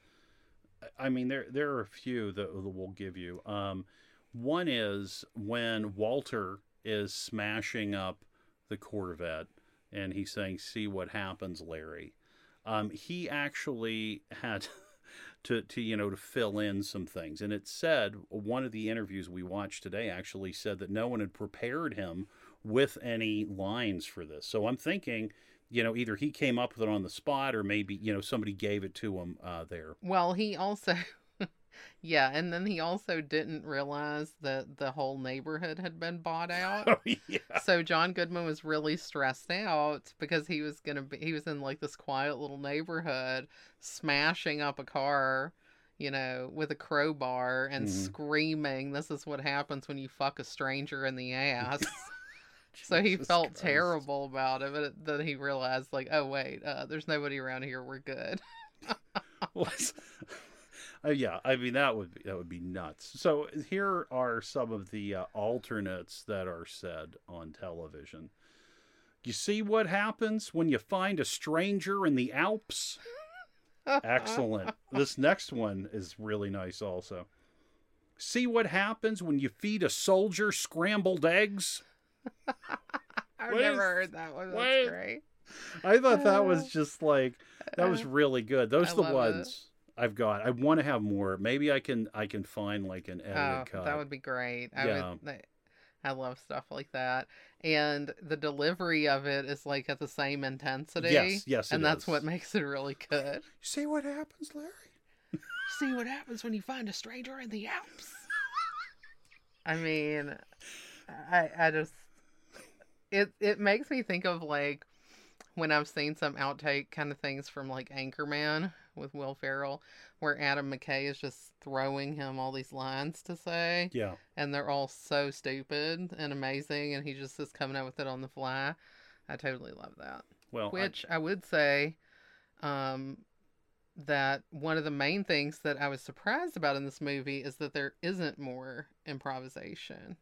I mean, there there are a few that we'll give you. Um, one is when Walter is smashing up the Corvette, and he's saying, "See what happens, Larry." Um, he actually had *laughs* to to you know to fill in some things, and it said one of the interviews we watched today actually said that no one had prepared him with any lines for this. So I'm thinking you know, either he came up with it on the spot or maybe, you know, somebody gave it to him uh, there. Well, he also, yeah, and then he also didn't realize that the whole neighborhood had been bought *laughs* out. Oh, yeah. So John Goodman was really stressed out because he was gonna be he was in like this quiet little neighborhood smashing up a car, you know, with a crowbar and Mhm. screaming, This is what happens when you fuck a stranger in the ass. *laughs* *laughs* so he Jesus felt Christ. terrible about it, but then he realized like, oh wait, uh, there's nobody around here, we're good. Uh, yeah, I mean that would be, that would be nuts. So here are some of the uh, alternates that are said on television. You see what happens when you find a stranger in the Alps? Excellent. *laughs* this next one is really nice also. See what happens when you feed a soldier scrambled eggs? *laughs* I've What never is- heard that one. That's what? great. I thought that was *laughs* just like that was really good. Those I are the ones. it. Ones I've got. I want to have more. Maybe I can I can find like an edited Oh, cut. that would be great. I Yeah. would. I- I love stuff like that, and the delivery of it is like at the same intensity. Yes, yes, and it that's is. what makes it really good. See what happens, Larry? *laughs* See what happens when you find a stranger in the Alps. I mean, I I just it it makes me think of like when I've seen some outtake kind of things from like Anchorman with Will Ferrell, where Adam McKay is just throwing him all these lines to say, Yeah. and they're all so stupid and amazing, and he just is coming up with it on the fly. I totally love that. Well, I- Which I, would say, um, that one of the main things that I was surprised about in this movie is that there isn't more improvisation.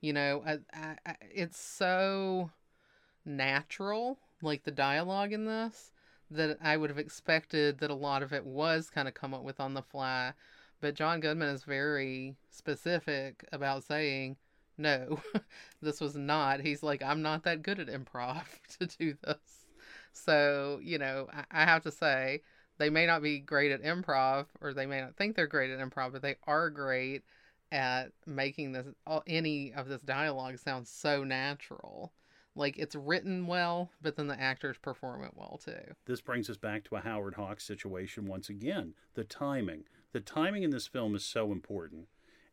You know, I, I, I, it's so natural, like the dialogue in this, that I would have expected that a lot of it was kind of come up with on the fly. But John Goodman is very specific about saying, no, *laughs* this was not. He's like, I'm not that good at improv *laughs* to do this. So, you know, I, I have to say, they may not be great at improv or they may not think they're great at improv, but they are great at making this any of this dialogue sound so natural. Like it's written well, but then the actors perform it well too. this brings us back to a Howard Hawks situation once again. The timing. The timing in this film is so important.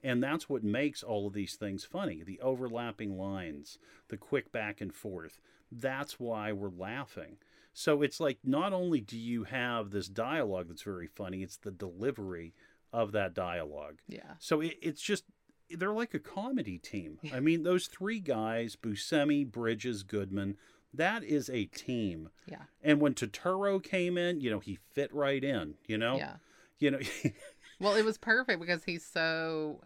And that's what makes all of these things funny. The overlapping lines, the quick back and forth. That's why we're laughing. So it's like not only do you have this dialogue that's very funny, it's the delivery of that dialogue. Yeah. So it, it's just they're like a comedy team. I mean, those three guys, Buscemi, Bridges, Goodman, that is a team. Yeah. And when Turturro came in, you know, he fit right in, you know? Yeah. You know, *laughs* Well, it was perfect because he's so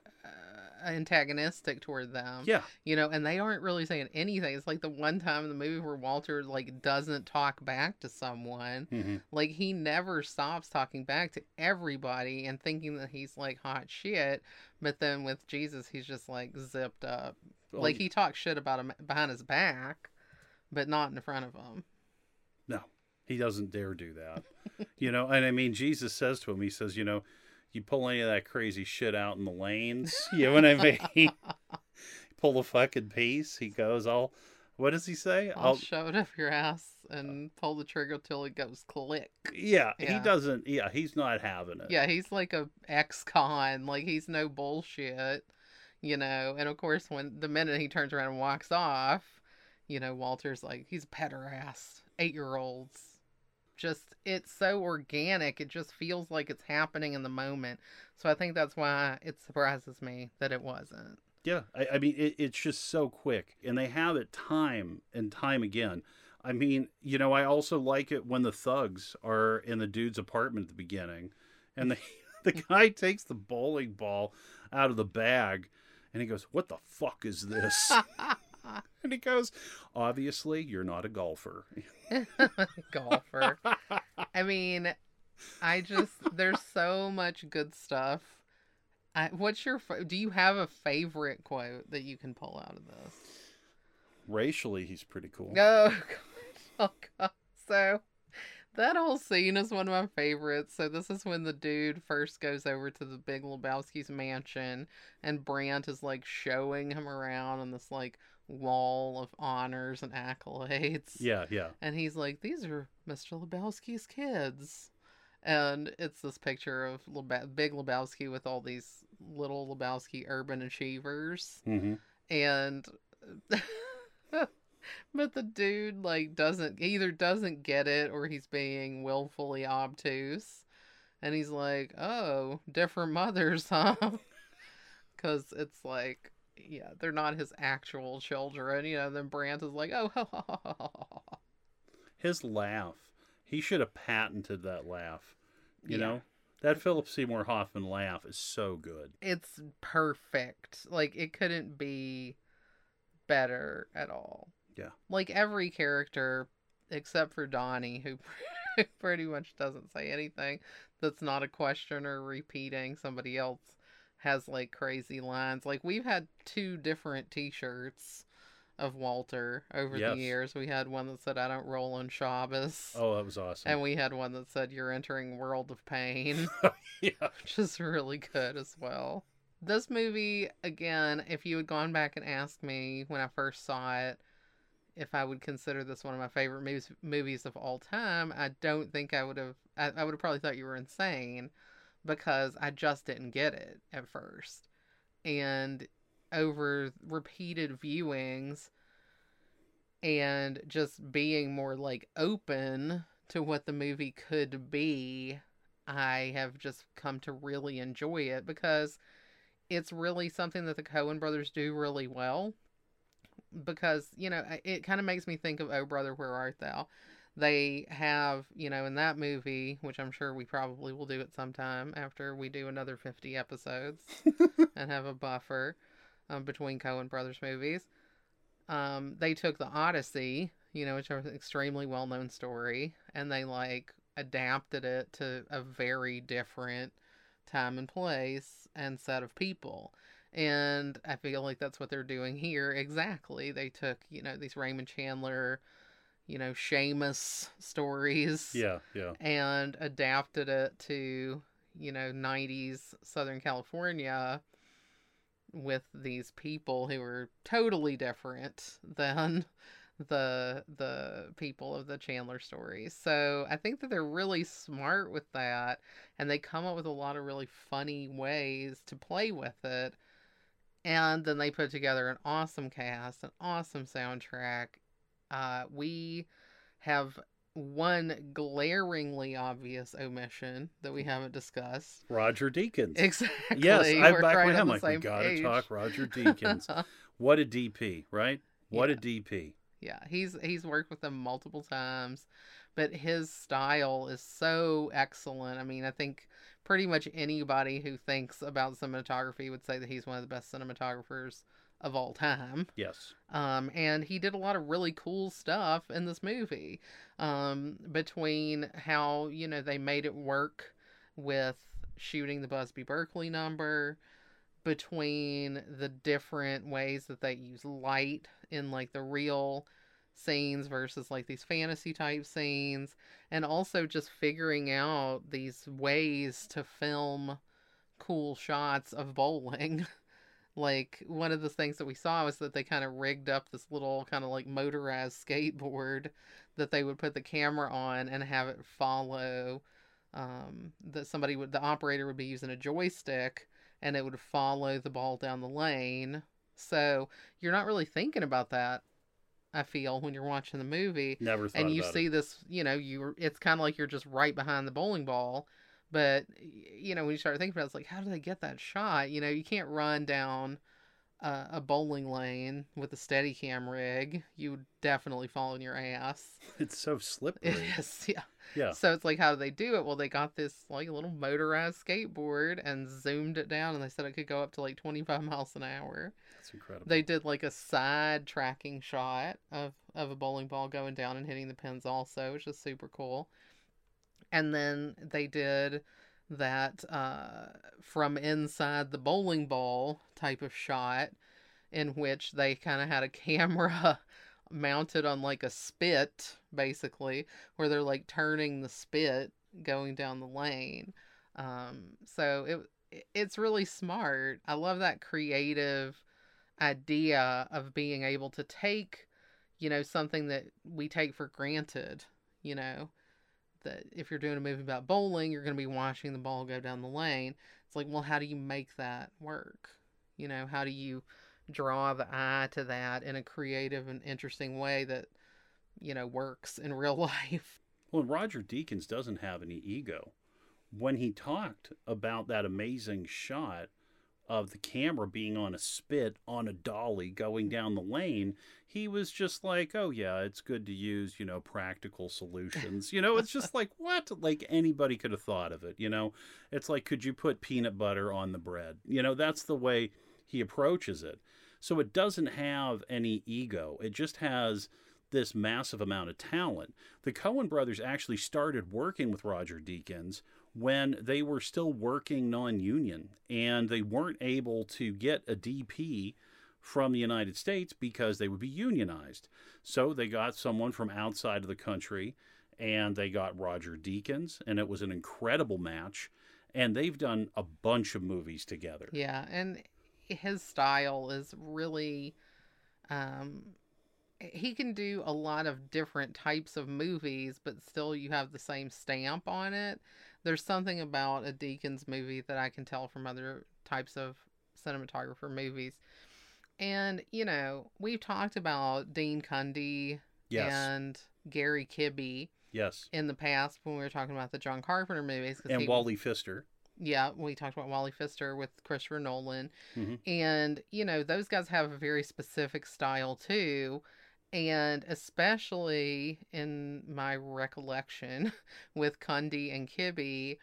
antagonistic toward them. yeah. You know, and they aren't really saying anything. It's like the one time in the movie where Walter like doesn't talk back to someone. hmm Like he never stops talking back to everybody and thinking that he's like hot shit. But then with Jesus, he's just like zipped up. like he talks shit about him behind his back, but not in front of him. No, he doesn't dare do that. *laughs* you know, and I mean, Jesus says to him, he says, you know, you pull any of that crazy shit out in the lanes. *laughs* You know what I mean? *laughs* pull the fucking piece. He goes, I'll. What does he say? I'll, shove it up your ass and pull the trigger till it goes click. Yeah, he doesn't. Yeah, he's not having it. Yeah, he's like a ex-con. Like he's no bullshit, you know. And of course, when the minute he turns around and walks off, you know, Walter's like he's a pederast, eight-year-olds. Just it's so organic. It just feels like it's happening in the moment. So I think that's why it surprises me that it wasn't. Yeah, I, I mean, it, it's just so quick, and they have it time and time again. I mean, you know, I also like it when the thugs are in the dude's apartment at the beginning, and the *laughs* the guy takes the bowling ball out of the bag, and he goes, "What the fuck is this?" *laughs* *laughs* and he goes, "Obviously, you're not a golfer." *laughs* Golfer. I mean, I just there's so much good stuff. I, what's your do you have a favorite quote that you can pull out of this? Racially, he's pretty cool. *laughs* Oh, gosh. oh god. So that whole scene is one of my favorites. So this is when the dude first goes over to the Big Lebowski's mansion, and Brandt is like showing him around on this like wall of honors and accolades. Yeah, yeah. And he's like, "These are Mr. Lebowski's kids," and it's this picture of Leba- Big Lebowski with all these little Lebowski urban achievers, hmm and *laughs* but the dude like doesn't either doesn't get it or he's being willfully obtuse, and he's like, "Oh, different mothers, *laughs* huh?" Because it's like. Yeah, they're not his actual children, you know. Then Brandt is like, "Oh, ha, ha, ha, ha, ha, ha." His laugh, he should have patented that laugh. You Yeah. know, that Philip Seymour Hoffman laugh is so good. it's perfect. Like it couldn't be better at all. Yeah. Like every character except for Donnie who *laughs* pretty much doesn't say anything that's not a question or repeating somebody else has like crazy lines. Like we've had two different t-shirts of Walter over Yes. the years. We had one that said I don't roll on Shabbos. Oh, that was awesome. And we had one that said you're entering world of pain. *laughs* *laughs* yeah. which is really good as well. This movie, again, if you had gone back and asked me when I first saw it if I would consider this one of my favorite movies, movies of all time, I don't think I would have. I, I would have probably thought you were insane because I just didn't get it at first. And over repeated viewings and just being more like open to what the movie could be, I have just come to really enjoy it because it's really something that the Coen brothers do really well. Because, you know, it kind of makes me think of Oh Brother, Where Art Thou? They have, you know, in that movie, which I'm sure we probably will do at some time after we do another 50 episodes *laughs* and have a buffer um, between Coen brothers movies. Um, they took the Odyssey, you know, which is an extremely well known story, and they like adapted it to a very different time and place and set of people. And I feel like that's what they're doing here exactly. They took, you know, these Raymond Chandler, you know, shamus stories Yeah, yeah. and adapted it to you know 90s southern california with these people who are totally different than *laughs* the the people of the chandler stories so i think that they're really smart with that and they come up with a lot of really funny ways to play with it and then they put together an awesome cast an awesome soundtrack uh, we have one glaringly obvious omission that we haven't discussed. Roger Deakins. *laughs* Exactly. Yes, I'm We're back right with him. Like we gotta page. talk Roger Deakins. *laughs* what a DP, right? What a DP. yeah, he's he's worked with them multiple times, but his style is so excellent. I mean, I think pretty much anybody who thinks about cinematography would say that he's one of the best cinematographers of all time. Yes. Um, and he did a lot of really cool stuff in this movie. Um, between how, you know, they made it work with shooting the Busby Berkeley number, between the different ways that they use light in like the real scenes versus like these fantasy type scenes, and also just figuring out these ways to film cool shots of bowling. *laughs* like one of the things that we saw was that they kind of rigged up this little kind of like motorized *laughs* skateboard that they would put the camera on and have it follow um, that somebody would the operator would be using a joystick and it would follow the ball down the lane so you're not really thinking about that i feel when you're watching the movie Never and you see it. this you know you it's kind of like you're just right behind the bowling ball but you know when you start thinking about it it's like how do they get that shot you know you can't run down uh, a bowling lane with a Steadicam rig you would definitely fall on your ass *laughs* It's so *laughs* slippery. is yeah Yeah. so it's like how do they do it well they got this like little motorized skateboard and zoomed it down and they said it could go up to like 25 miles an hour That's incredible. they did like a side tracking shot of of a bowling ball going down and hitting the pins also, which is super cool. And then they did that uh, from inside the bowling ball type of shot, in which they kind of had a *laughs* camera mounted on like a spit, basically, where they're like turning the spit going down the lane. Um, so it it's really smart. I love that creative idea of being able to take, you know, something that we take for granted, you know, that if you're doing a movie about bowling, you're going to be watching the ball go down the lane. It's like, well, how do you make that work? You know, how do you draw the eye to that in a creative and interesting way that, you know, works in *laughs* real life? Well, Roger Deakins doesn't have any ego. When he talked about that amazing shot of the camera being on a spit on a dolly going down the lane, he was just like, "Oh yeah, it's good to use, you know, practical solutions." You know, it's just like *laughs* what? Like anybody could have thought of it, you know? It's like could you put peanut butter on the bread? You know, that's the way he approaches it. So it doesn't have any ego. It just has this massive amount of talent. The Coen brothers actually started working with Roger Deakins when they were still working non union and they weren't able to get a DP from the United States because they would be unionized. So they got someone from outside of the country and they got Roger Deakins, and it was an incredible match. And they've done a bunch of movies together. Yeah, and his style is really um he can do a lot of different types of movies, but still you have the same stamp on it. There's something about a Deakins movie that I can tell from other types of cinematographer movies. And, you know, we've talked about Dean Cundey Yes. and Gary Kibbe yes. in the past when we were talking about the John Carpenter movies. And he- Wally Pfister. yeah, we talked about Wally Pfister with Christopher Nolan. Mhm. And, you know, those guys have a very specific style too. And especially in my recollection *laughs* with Cundey and Kibbe,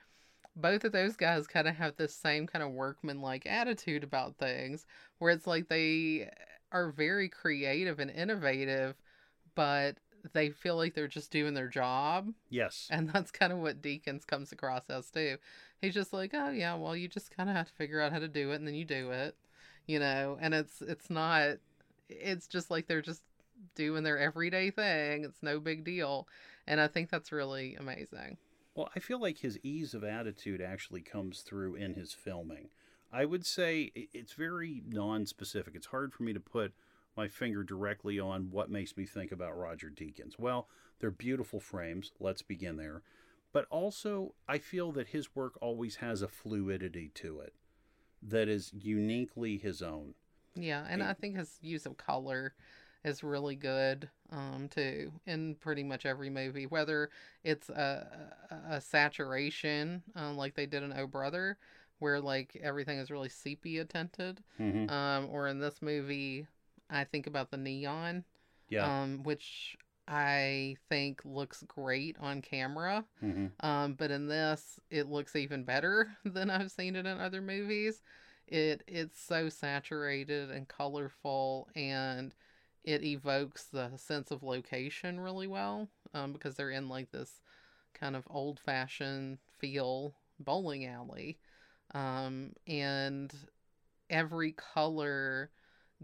both of those guys kind of have this same kind of workman like attitude about things where it's like they are very creative and innovative, but they feel like they're just doing their job. Yes. And that's kind of what Deakins comes across as too. He's just like, oh yeah, well you just kind of have to figure out how to do it, and then you do it, you know. And it's it's not, it's just like they're just doing their everyday thing. It's no big deal, and I think that's really amazing. Well, I feel like his ease of attitude actually comes through in his filming. I would say it's very non-specific. It's hard for me to put my finger directly on what makes me think about Roger Deakins. Well, they're beautiful frames. Let's begin there. But also, I feel that his work always has a fluidity to it that is uniquely his own. Yeah, and Yeah. I think his use of color is really good um, too in pretty much every movie, whether it's a, a, a saturation um, like they did in Oh Brother, where like everything is really sepia tinted, hmm um, or in this movie, I think about the neon, Yeah. um, which I think looks great on camera. hmm Um, but in this, it looks even better *laughs* than I've seen it in other movies. It it's so saturated and colorful, and it evokes the sense of location really well. Um, because they're in like this kind of old fashioned feel bowling alley, um, and every color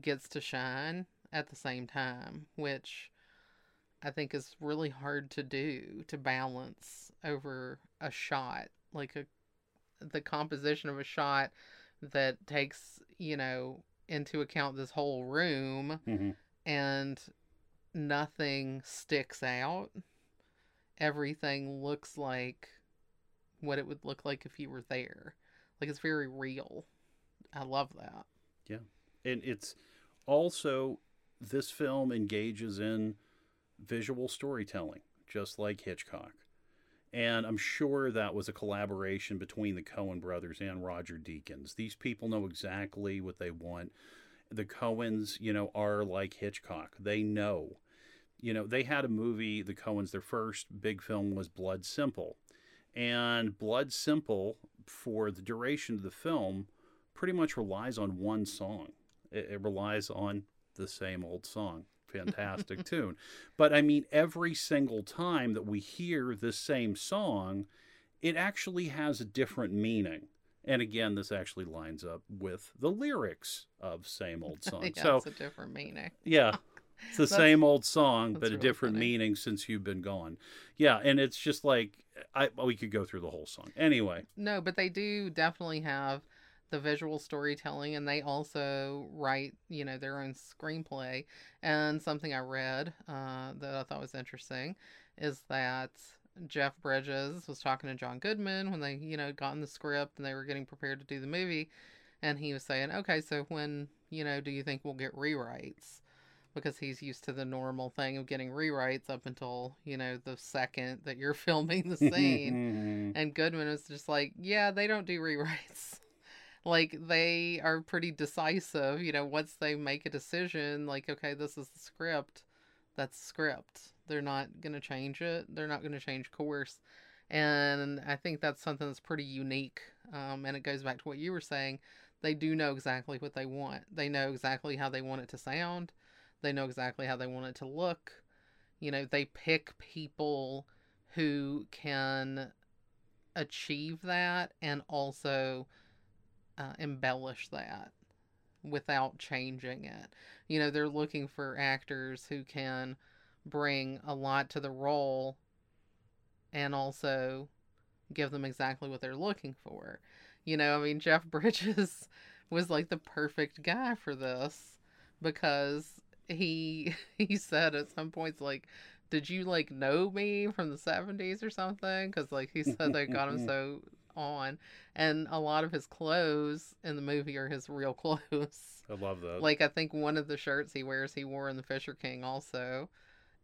gets to shine at the same time, which I think is really hard to do to balance over a shot, like a the composition of a shot that takes, you know, into account this whole room Mhm. And nothing sticks out. Everything looks like what it would look like if you were there. Like it's very real. I love that. Yeah. And it's also this film engages in visual storytelling just like hitchcock and i'm sure that was a collaboration between the coen brothers and roger deakins these people know exactly what they want the coens you know are like hitchcock they know you know they had a movie the coens their first big film was blood simple and blood simple for the duration of the film pretty much relies on one song it, it relies on the same old song. Fantastic *laughs* tune. But I mean, every single time that we hear this same song, it actually has a different meaning. And again, this actually lines up with the lyrics of Same Old *laughs* Song. yeah, so, it's a different meaning. yeah, *laughs* it's the same old song, but a really different funny. meaning since you've been gone. Yeah, and it's just like, I, we could go through the whole song. Anyway, No, but they do definitely have the visual storytelling and they also write, you know, their own screenplay. And something I read uh, that I thought was interesting is that Jeff Bridges was talking to John Goodman when they, you know, got in the script and they were getting prepared to do the movie. And he was saying, okay, so when, you know, do you think we'll get rewrites? Because he's used to the normal thing of getting rewrites up until, you know, the second that you're *laughs* filming the scene. *laughs* And Goodman was just like, yeah, they don't do rewrites. *laughs* like they are pretty decisive, you know, once they make a decision, like, okay, this is the script, that's the script. They're not gonna change it. They're not gonna change course. And I think that's something that's pretty unique. Um, and it goes back to what you were saying. They do know exactly what they want. They know exactly how they want it to sound. They know exactly how they want it to look. You know, they pick people who can achieve that and also uh, embellish that without changing it. You know, they're looking for actors who can bring a lot to the role and also give them exactly what they're looking for. You know, I mean, Jeff *laughs* Bridges was like the perfect guy for this because he *laughs* he said at some points like did you like know me from the 70s or something because like he said they got him *laughs* so on and a lot of his clothes in the movie are his real clothes I love that. like i think one of the shirts he wears he wore in the fisher king also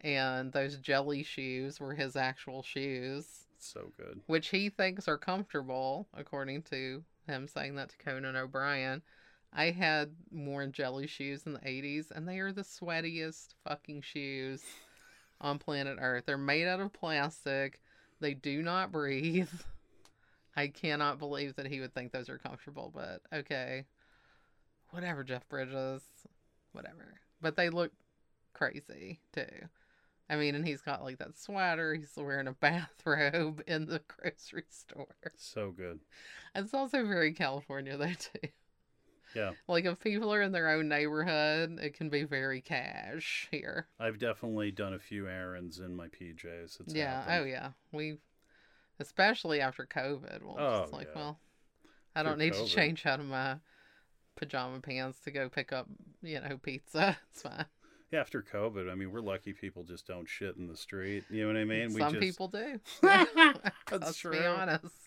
and those jelly shoes were his actual shoes so good. which he thinks are comfortable according to him saying that to conan o'brien i had worn jelly shoes in the 80s and they are the sweatiest fucking shoes on planet Earth. They're made out of plastic. They do not breathe. *laughs* I cannot believe that he would think those are comfortable, but okay. Whatever, Jeff Bridges. Whatever. But they look crazy, too. I mean, and he's got like that sweater. He's wearing a bathrobe *laughs* in the grocery store. So good. It's also very California, though, too. Yeah. Like, if people are in their own neighborhood, it can be very cash here. I've definitely done a few errands in my PJs. It's yeah. Oh, happened. Oh, yeah. We, especially after COVID, we'll just Oh, like, yeah. well, I Through don't need COVID. to change out of my pajama pants to go pick up, you know, pizza. *laughs* It's fine. After COVID, I mean, we're lucky people just don't shit in the street. You know what I mean? Some just... people do. *laughs* *laughs* That's Let's true. be honest.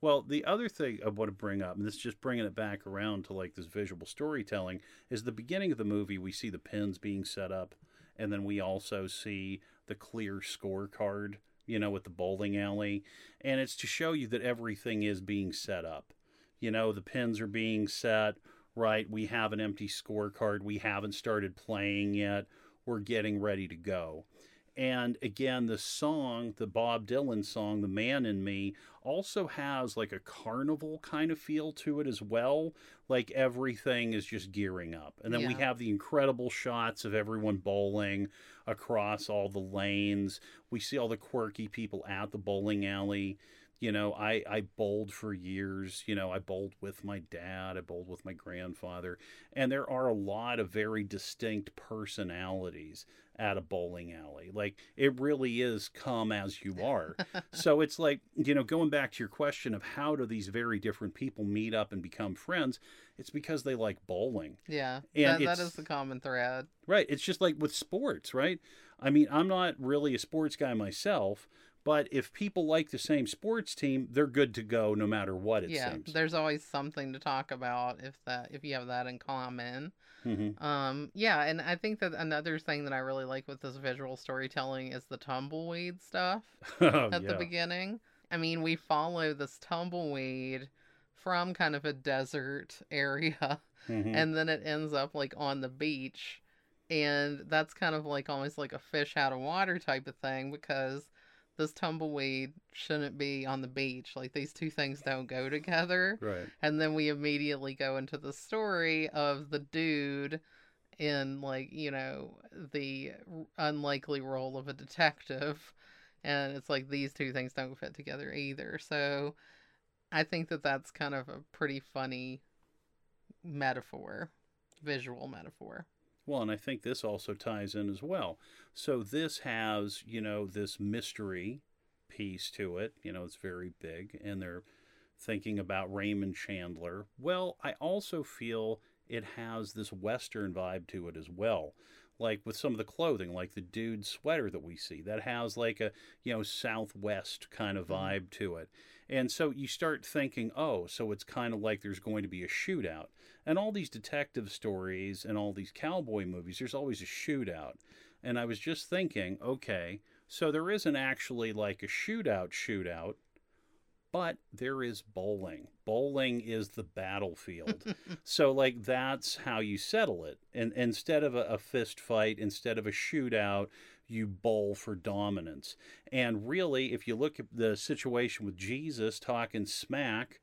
Well, the other thing I want to bring up, and this is just bringing it back around to like this visual storytelling, is the beginning of the movie. We see the pins being set up, and then we also see the clear scorecard, you know, with the bowling alley. And it's to show you that everything is being set up. You know, the pins are being set, right? We have an empty scorecard. We haven't started playing yet. We're getting ready to go. And again, the song, the Bob Dylan song, The Man in Me, also has like a carnival kind of feel to it as well. Like everything is just gearing up. And then we have the incredible shots of everyone bowling across all the lanes. We see all the quirky people at the bowling alley. You know, I, I bowled for years. You know, I bowled with my dad, I bowled with my grandfather. And there are a lot of very distinct personalities at a bowling alley. Like, it really is come as you are. *laughs* so it's like, you know, going back to your question of how do these very different people meet up and become friends, it's because they like bowling. Yeah, And that, that is the common thread. Right. It's just like with sports, right? I mean, I'm not really a sports guy myself, but if people like the same sports team, they're good to go no matter what it yeah, seems. there's always something to talk about if that if you have that in common. hmm Um, yeah, and I think that another thing that I really like with this visual storytelling is the tumbleweed stuff *laughs* Oh, at yeah. the beginning. I mean, we follow this tumbleweed from kind of a desert *laughs* area Mhm. and then it ends up like on the beach and that's kind of like almost like a fish out of water type of thing because this tumbleweed shouldn't be on the beach. Like these two things don't go together. Right. and then we immediately go into the story of the dude in like you know the unlikely role of a detective. And it's like these two things don't fit together either. So i think that that's kind of a pretty funny metaphor visual metaphor Well, and I think this also ties in as well. So this has, you know, this mystery piece to it. You know, it's very big, and they're thinking about Raymond Chandler. Well, I also feel it has this Western vibe to it as well. Like with some of the clothing, like the dude sweater that we see, that has like a, you know, Southwest kind of Mhm. vibe to it. And so you start thinking, oh, so it's kind of like there's going to be a shootout. And all these detective stories and all these cowboy movies, there's always a shootout. And I was just thinking, okay, so there isn't actually like a shootout shootout, but there is bowling. Bowling is the battlefield. *laughs* so like that's how you settle it. And instead of a, a fist fight, instead of a shootout, you bowl for dominance. And really, if you look at the situation with Jesus talking smack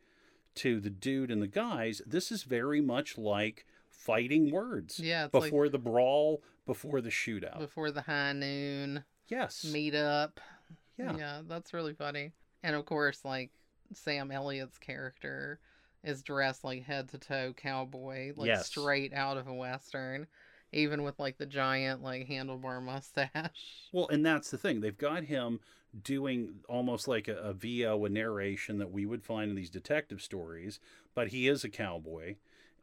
to the dude and the guys, this is very much like fighting words yeah it's like before the brawl, before the shootout. before the high noon yes. meetup Yeah. Yeah, that's really funny. And of course, like Sam Elliott's character is dressed like head to toe cowboy, like Yes. straight out of a western, even with like the giant like handlebar mustache. Well, and that's the thing. They've got him doing almost like a, a VO, a narration that we would find in these detective stories, but he is a cowboy.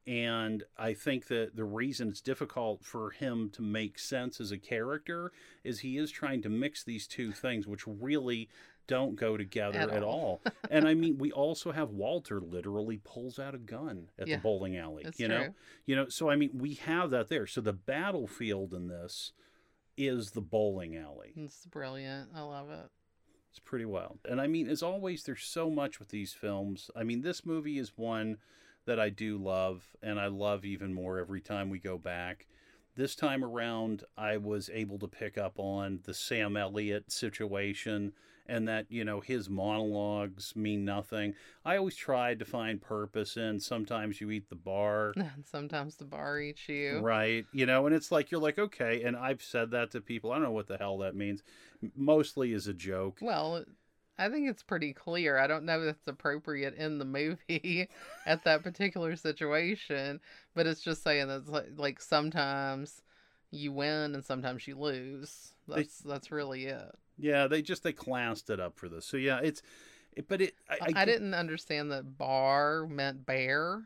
And I think that the reason it's difficult for him to make sense as a character is he is trying to mix these two things, which really don't go together At at, all. all. *laughs* and I mean, we also have Walter literally pulls out a gun at Yeah, the bowling alley. You true. know, you know. So I mean, we have that there. So the battlefield in this is the bowling alley. It's brilliant. I love it. It's pretty wild. And I mean, as always, there's so much with these films. I mean, this movie is one that I do love, and I love even more every time we go back. This time around, I was able to pick up on the Sam Elliott situation and that, you know, his monologues mean nothing. I always tried to find purpose in sometimes you eat the bar. And *laughs* sometimes the bar eats you. Right. You know, and it's like, you're like, okay. And I've said that to people. I don't know what the hell that means. Mostly as a joke. Well, I think it's pretty clear. I don't know if it's appropriate in the movie *laughs* at that particular situation, but it's just saying that like, like sometimes you win and sometimes you lose. They- That's that's really it. Yeah, they just they classed it up for this. So yeah, it's it, but it I, I, didn't understand that bar meant bear,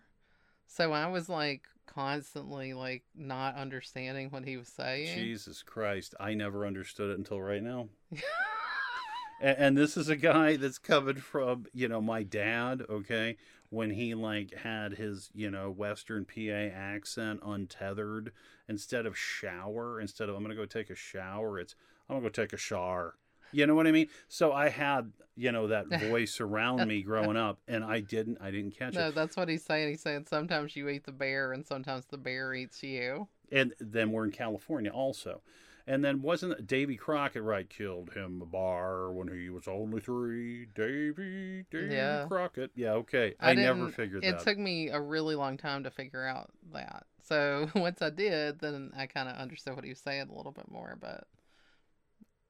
so I was like constantly like not understanding what he was saying. Jesus Christ, I never understood it until right now. *laughs* and, and this is a guy that's coming from you know my dad. Okay, when he like had his you know Western PA accent untethered instead of shower instead of I'm gonna go take a shower. It's I'm gonna go take a shower. You know what I mean? So I had you know that *laughs* voice around me growing up, and I didn't I didn't catch it. No, that's what he's saying. He's saying sometimes you eat the bear and sometimes the bear eats you. and then we're in California also. And then wasn't Davy Crockett right killed him a bar when he was only three? Davy, Davy Yeah. Crockett. Yeah, okay. I I, never figured It that. took me a really long time to figure out that. So *laughs* once I did, then I kind of understood what he was saying a little bit more. But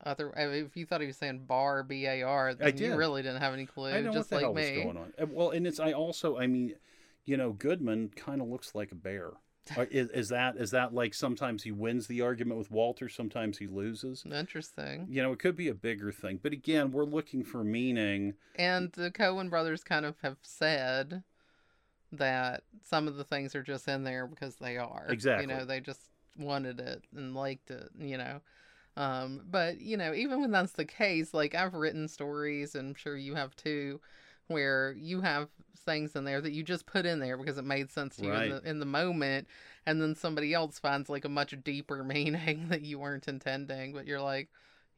other. I mean, if you thought he was saying bar, B A R, then did. you really didn't have any clue. I know just what the like hell me. was going on. Well, and it's I also I mean, you know, Goodman kind of looks like a bear. *laughs* Is, is that is that like sometimes he wins the argument with Walter, sometimes he loses? Interesting. You know, it could be a bigger thing, but again, we're looking for meaning. And the Coen brothers kind of have said that some of the things are just in there because they are. Exactly. You know, they just wanted it and liked it, you know. Um, but, you know, even when that's the case, like I've written stories, and I'm sure you have too, where you have things in there that you just put in there because it made sense to you in the, in the moment. And then somebody else finds like a much deeper *laughs* meaning that you weren't intending, but you're like,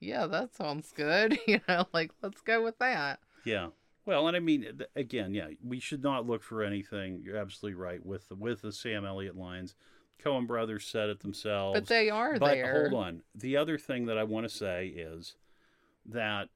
yeah, that sounds good. *laughs* You know, like, let's go with that. Yeah. Well, and I mean, again, yeah, we should not look for anything. You're absolutely right with the, with the Sam Elliott lines. Coen brothers said it themselves. But they are But there. hold on. The other thing that I want to say is that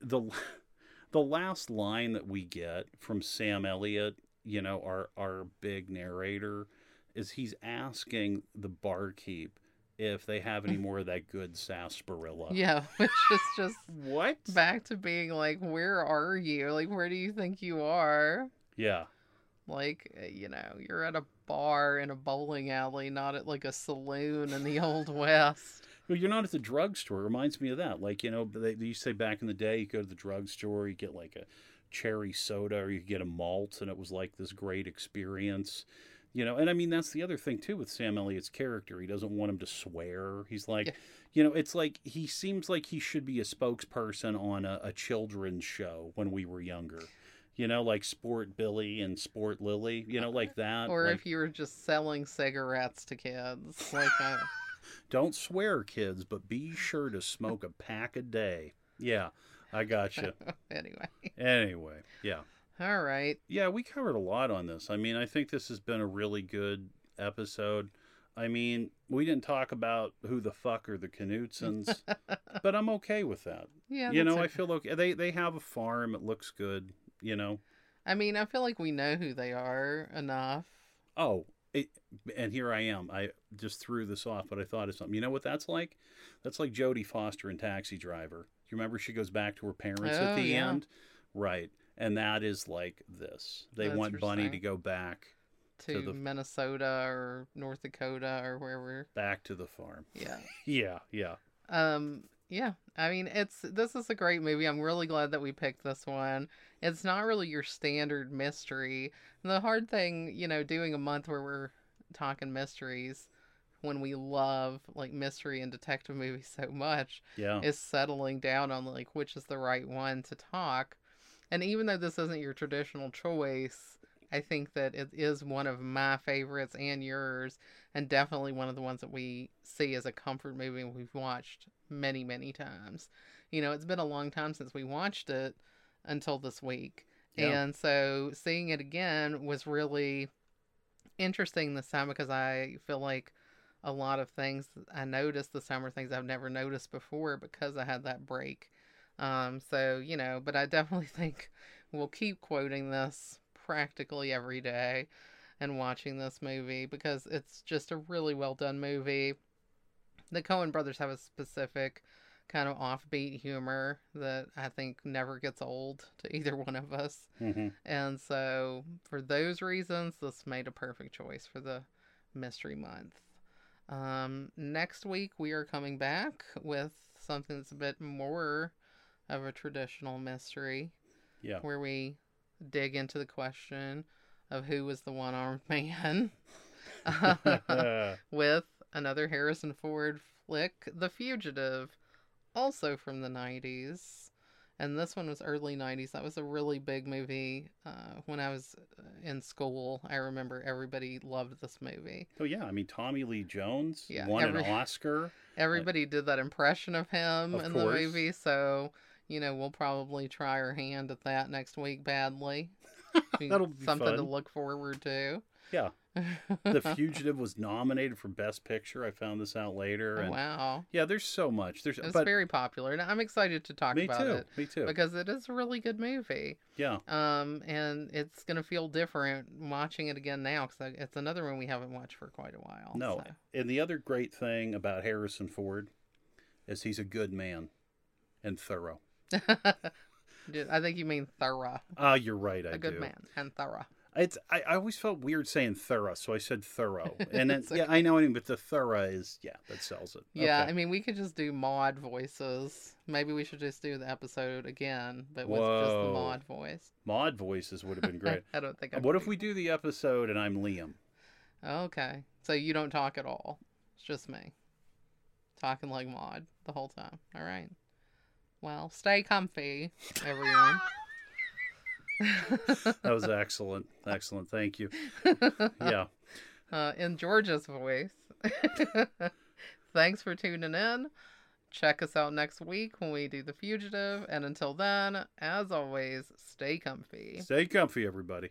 the *laughs* the last line that we get from Sam Elliott, you know, our our big narrator, is he's asking the barkeep if they have any more of that good sarsaparilla. *laughs* Yeah, which is just What? back to being like, where are you? Like, where do you think you are? Yeah. Like, uh, you know, you're at a bar in a bowling alley, not at like a saloon in the Old *laughs* West. Well, you're not at the drugstore. It reminds me of that. Like, you know, they, they used to say back in the day, you go to the drugstore, you get like a cherry soda or you get a malt, and it was like this great experience. You know, and I mean, that's the other thing, too, with Sam Elliott's character. He doesn't want him to swear. He's like, Yeah. you know, it's like he seems like he should be a spokesperson on a, a children's show when we were younger. You know, like Sport Billy and Sport Lily, you know, like that. Or like, if you were just selling cigarettes to kids. Like, *laughs* Don't swear, kids, but be sure to smoke a pack a day. Yeah, I got you. *laughs* anyway. Anyway, yeah. All right. Yeah, we covered a lot on this. I mean, I think this has been a really good episode. I mean, we didn't talk about who the fuck are the Knutsens, *laughs* but I'm okay with that. Yeah. you that's know, I feel okay. They they have a farm. It looks good. You know. I mean, I feel like we know who they are enough. Oh, it, and here I am. I just threw this off, but I thought of something. You know what that's like? That's like Jodie Foster in Taxi Driver. You remember she goes back to her parents Oh, at the yeah. end? Right. And that is like this. They That's want Bunny to go back To, the- Minnesota or North Dakota or wherever. back to the farm. Yeah. *laughs* Yeah, yeah. Um yeah, I mean it's this is a great movie. I'm really glad that we picked this one. It's not really your standard mystery. The hard thing, you know, doing a month where we're talking mysteries when we love like mystery and detective *laughs* movies so much Yeah. is settling down on like which is the right one to talk. And even though this isn't your traditional choice, I think that it is one of my favorites and yours, and definitely one of the ones that we see as a comfort movie and we've watched many, many times. You know, it's been a long time since we watched it until this week. Yeah. And so seeing it again was really interesting this time because I feel like a lot of things I noticed this time are things I've never noticed before because I had that break. Um, so, you know, but I definitely *laughs* think we'll keep quoting this practically every day and watching this movie because it's just a really well done movie. The Coen brothers have a specific kind of offbeat humor that I think never gets old to either one of us. hmm And so, for those reasons, this made a perfect choice for the mystery month. Um, next week, we are coming back with something that's a bit more of a traditional mystery, Yeah. where we dig into the question of who was the one armed *laughs* man *laughs* with another Harrison Ford flick, The Fugitive, also from the 90s. And this one was early 90s. That was a really big movie uh, when I was uh, in school. I remember everybody loved this movie. oh yeah, I mean Tommy Lee Jones Yeah, won every- an *laughs* Oscar. Everybody did that impression of him Of in course. the movie. So, you know, we'll probably try our hand at that next week badly. *laughs* That'll be something to look forward to. Yeah. The Fugitive was nominated for Best Picture. I found this out later. Oh, And wow. yeah, there's so much. There's It's but very popular. And I'm excited to talk me about too. it Me too. because it is a really good movie. yeah. Um, and it's gonna feel different watching it again now because it's another one we haven't watched for quite a while. No. so. And the other great thing about Harrison Ford is he's a good man. and thorough. *laughs* I think you mean thorough. Ah, you're right. I A good do. man and thorough. It's I, I always felt weird saying thorough, so I said thorough. *laughs* And then It's yeah, I know, but the thorough is yeah, that sells it. Yeah, Okay. I mean, we could just do mod voices. Maybe we should just do the episode again, but with just the mod voice. mod voices would have been great. *laughs* I don't think. I what if we do the episode and I'm Liam? Okay, so you don't talk at all. It's just me talking like mod the whole time. All right. Well, stay comfy, everyone. *laughs* That was excellent. Excellent. Thank you. Yeah. *laughs* uh, in Georgia's voice. *laughs* Thanks for tuning in. Check us out next week when we do The Fugitive. And until then, as always, stay comfy. Stay comfy, everybody.